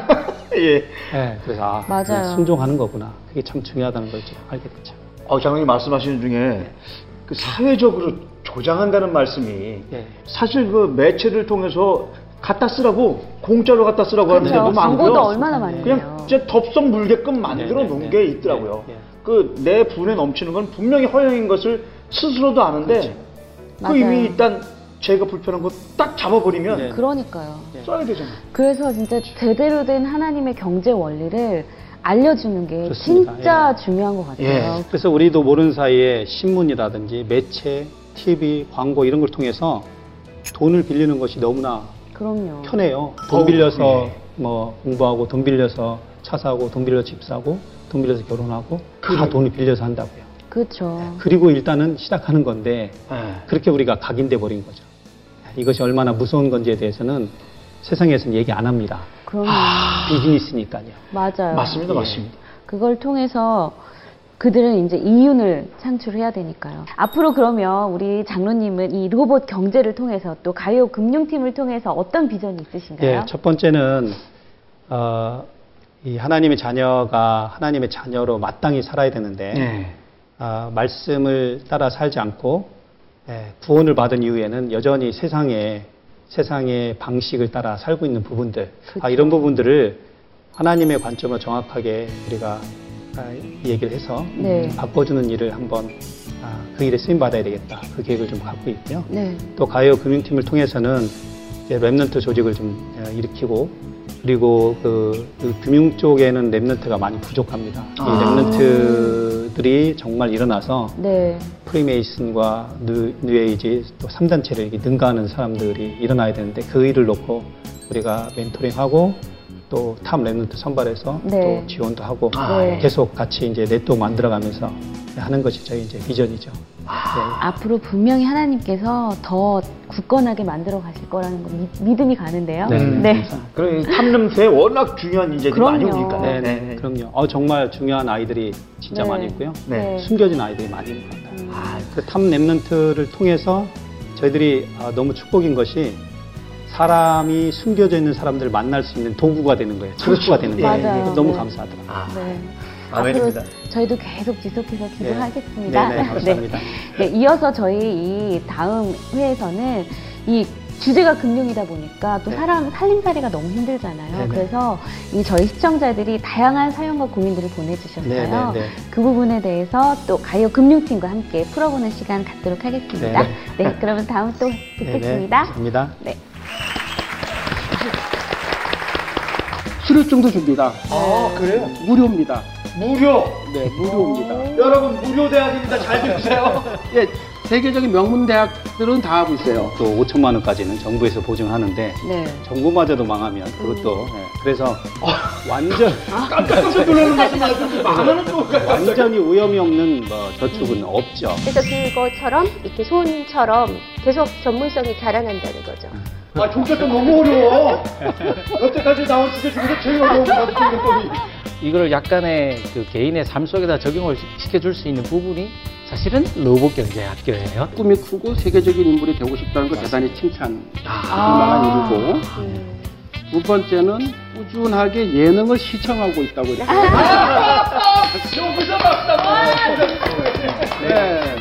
예. 예, 그래서 아, 맞아요. 그래, 순종하는 거구나. 그게 참 중요하다는 걸 알게 됐죠. 어, 장로님 말씀하시는 중에 그 사회적으로 조장한다는 말씀이 예. 사실 그 매체를 통해서 갖다 쓰라고 공짜로 갖다 쓰라고 하는 데 그렇죠. 너무 많고요. 광고도 얼마나 많은데요. 그냥 진짜 덥석 물게끔 만들어 네, 놓은 네, 게 네. 있더라고요. 네, 네. 그내 분에 넘치는 건 분명히 허영인 것을 스스로도 아는데 그 맞아요. 이미 일단 제가 불편한 거 딱 잡아버리면 네. 그러니까요. 써야 되잖아요. 그래서 진짜 제대로 된 하나님의 경제 원리를 알려주는 게 그렇습니다. 진짜 중요한 것 같아요. 예. 그래서 우리도 모르는 사이에 신문이라든지 매체, TV, 광고 이런 걸 통해서 돈을 빌리는 것이 너무나 그럼요. 편해요. 돈 빌려서 예. 뭐 공부하고 돈 빌려서 차 사고 돈 빌려서 집 사고 돈 빌려서 결혼하고 다. 돈을 빌려서 한다고요. 그렇죠. 그리고 일단은 시작하는 건데 예. 그렇게 우리가 각인돼 버린 거죠. 이것이 얼마나 무서운 건지에 대해서는 세상에서는 얘기 안 합니다. 그럼요. 비즈니스니까요. 맞아요. 맞습니다, 예. 맞습니다. 그걸 통해서 그들은 이제 이윤을 창출해야 되니까요. 앞으로 그러면 우리 장로님은 이 로봇 경제를 통해서 또 가요 금융팀을 통해서 어떤 비전이 있으신가요? 예, 첫 번째는 어, 이 하나님의 자녀가 하나님의 자녀로 마땅히 살아야 되는데 예. 아, 말씀을 따라 살지 않고 예, 구원을 받은 이후에는 여전히 세상의 세상의 방식을 따라 살고 있는 부분들 아, 그쵸. 이런 부분들을 하나님의 관점을 정확하게 우리가 아, 얘기를 해서 네. 바꿔주는 일을 한번 아, 그 일에 쓰임 받아야 되겠다 그 계획을 좀 갖고 있고요. 네. 또 가요 금융팀을 통해서는 이제 remnant 조직을 좀 어, 일으키고 그리고 그, 그 금융 쪽에는 remnant가 많이 부족합니다. 아. 이 remnant들이 정말 일어나서 네. 프리메이슨과 뉴, 뉴에이지 또 3단체를 이렇게 능가하는 사람들이 일어나야 되는데 그 일을 놓고 우리가 멘토링하고 또 top remnant 선발해서 네. 또 지원도 하고 아, 네. 계속 같이 이제 네트워크 만들어가면서 하는 것이 저희 이제 비전이죠. 네. 앞으로 분명히 하나님께서 더 굳건하게 만들어 가실 거라는 거 믿- 믿음이 가는데요. 네. 네. 그럼 이 탐냄새 워낙 중요한 인재들이 많이 그럼요. 오니까. 네, 네, 그럼요. 어, 정말 중요한 아이들이 진짜 네. 많이 있고요. 네. 숨겨진 아이들이 많이 있는 것 같아요. 음. 아, 그탑 랩런트를 통해서 저희들이 아, 너무 축복인 것이 사람이 숨겨져 있는 사람들을 만날 수 있는 도구가 되는 거예요. 창수가 되는 거예요. 그렇죠. 맞아요. 너무 네. 감사하더라고요. 아, 네. 아멘입니다. 앞으로 저희도 계속 지속해서 기도하겠습니다. 네, 네, 감사합니다. 네, 이어서 저희 이 다음 회에서는 이 주제가 금융이다 보니까 또 네. 사람 살림살이가 너무 힘들잖아요. 네, 네. 그래서 이 저희 시청자들이 다양한 사연과 고민들을 보내주셨어요. 네, 네, 네. 그 부분에 대해서 또 가요 금융팀과 함께 풀어보는 시간 갖도록 하겠습니다. 네, 네, 그러면 다음 또 네, 네, 뵙겠습니다. 감사합니다. 네. 수료증도 줍니다. 아, 그래요? 무료입니다. 무료! 네, 무료입니다. 여러분, 무료 대학입니다. 잘 들으세요. 예, 세계적인 명문 대학들은 다 하고 있어요. 또 5천만 원까지는 정부에서 보증하는데 네. 정부마저도 망하면 그것도 예, 그래서 완전 깜짝 놀라는 말씀 또 완전히 위험이 없는 뭐 저축은 없죠. 그래서 그것처럼 이렇게 손처럼 계속 전문성이 자라난다는 거죠. 아, 종잣돈 너무 어려워. 여태까지 나온 주제 중에서 제일 어려운 것 같은 종잣돈이. 이걸 약간의 그 개인의 삶 속에다 적용을 시- 시켜줄 수 있는 부분이 사실은 로봇 경제 학교예요. 꿈이 크고 세계적인 인물이 되고 싶다는 거 대단히 칭찬할 아. 만한 일이고 두 번째는 꾸준하게 예능을 시청하고 있다고 이렇게. 여기서 봤다. 네.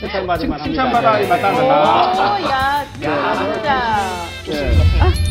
칭찬받을 만합니다. 칭찬받아 마땅하다. 네. 야, 잘한다. 네. 아,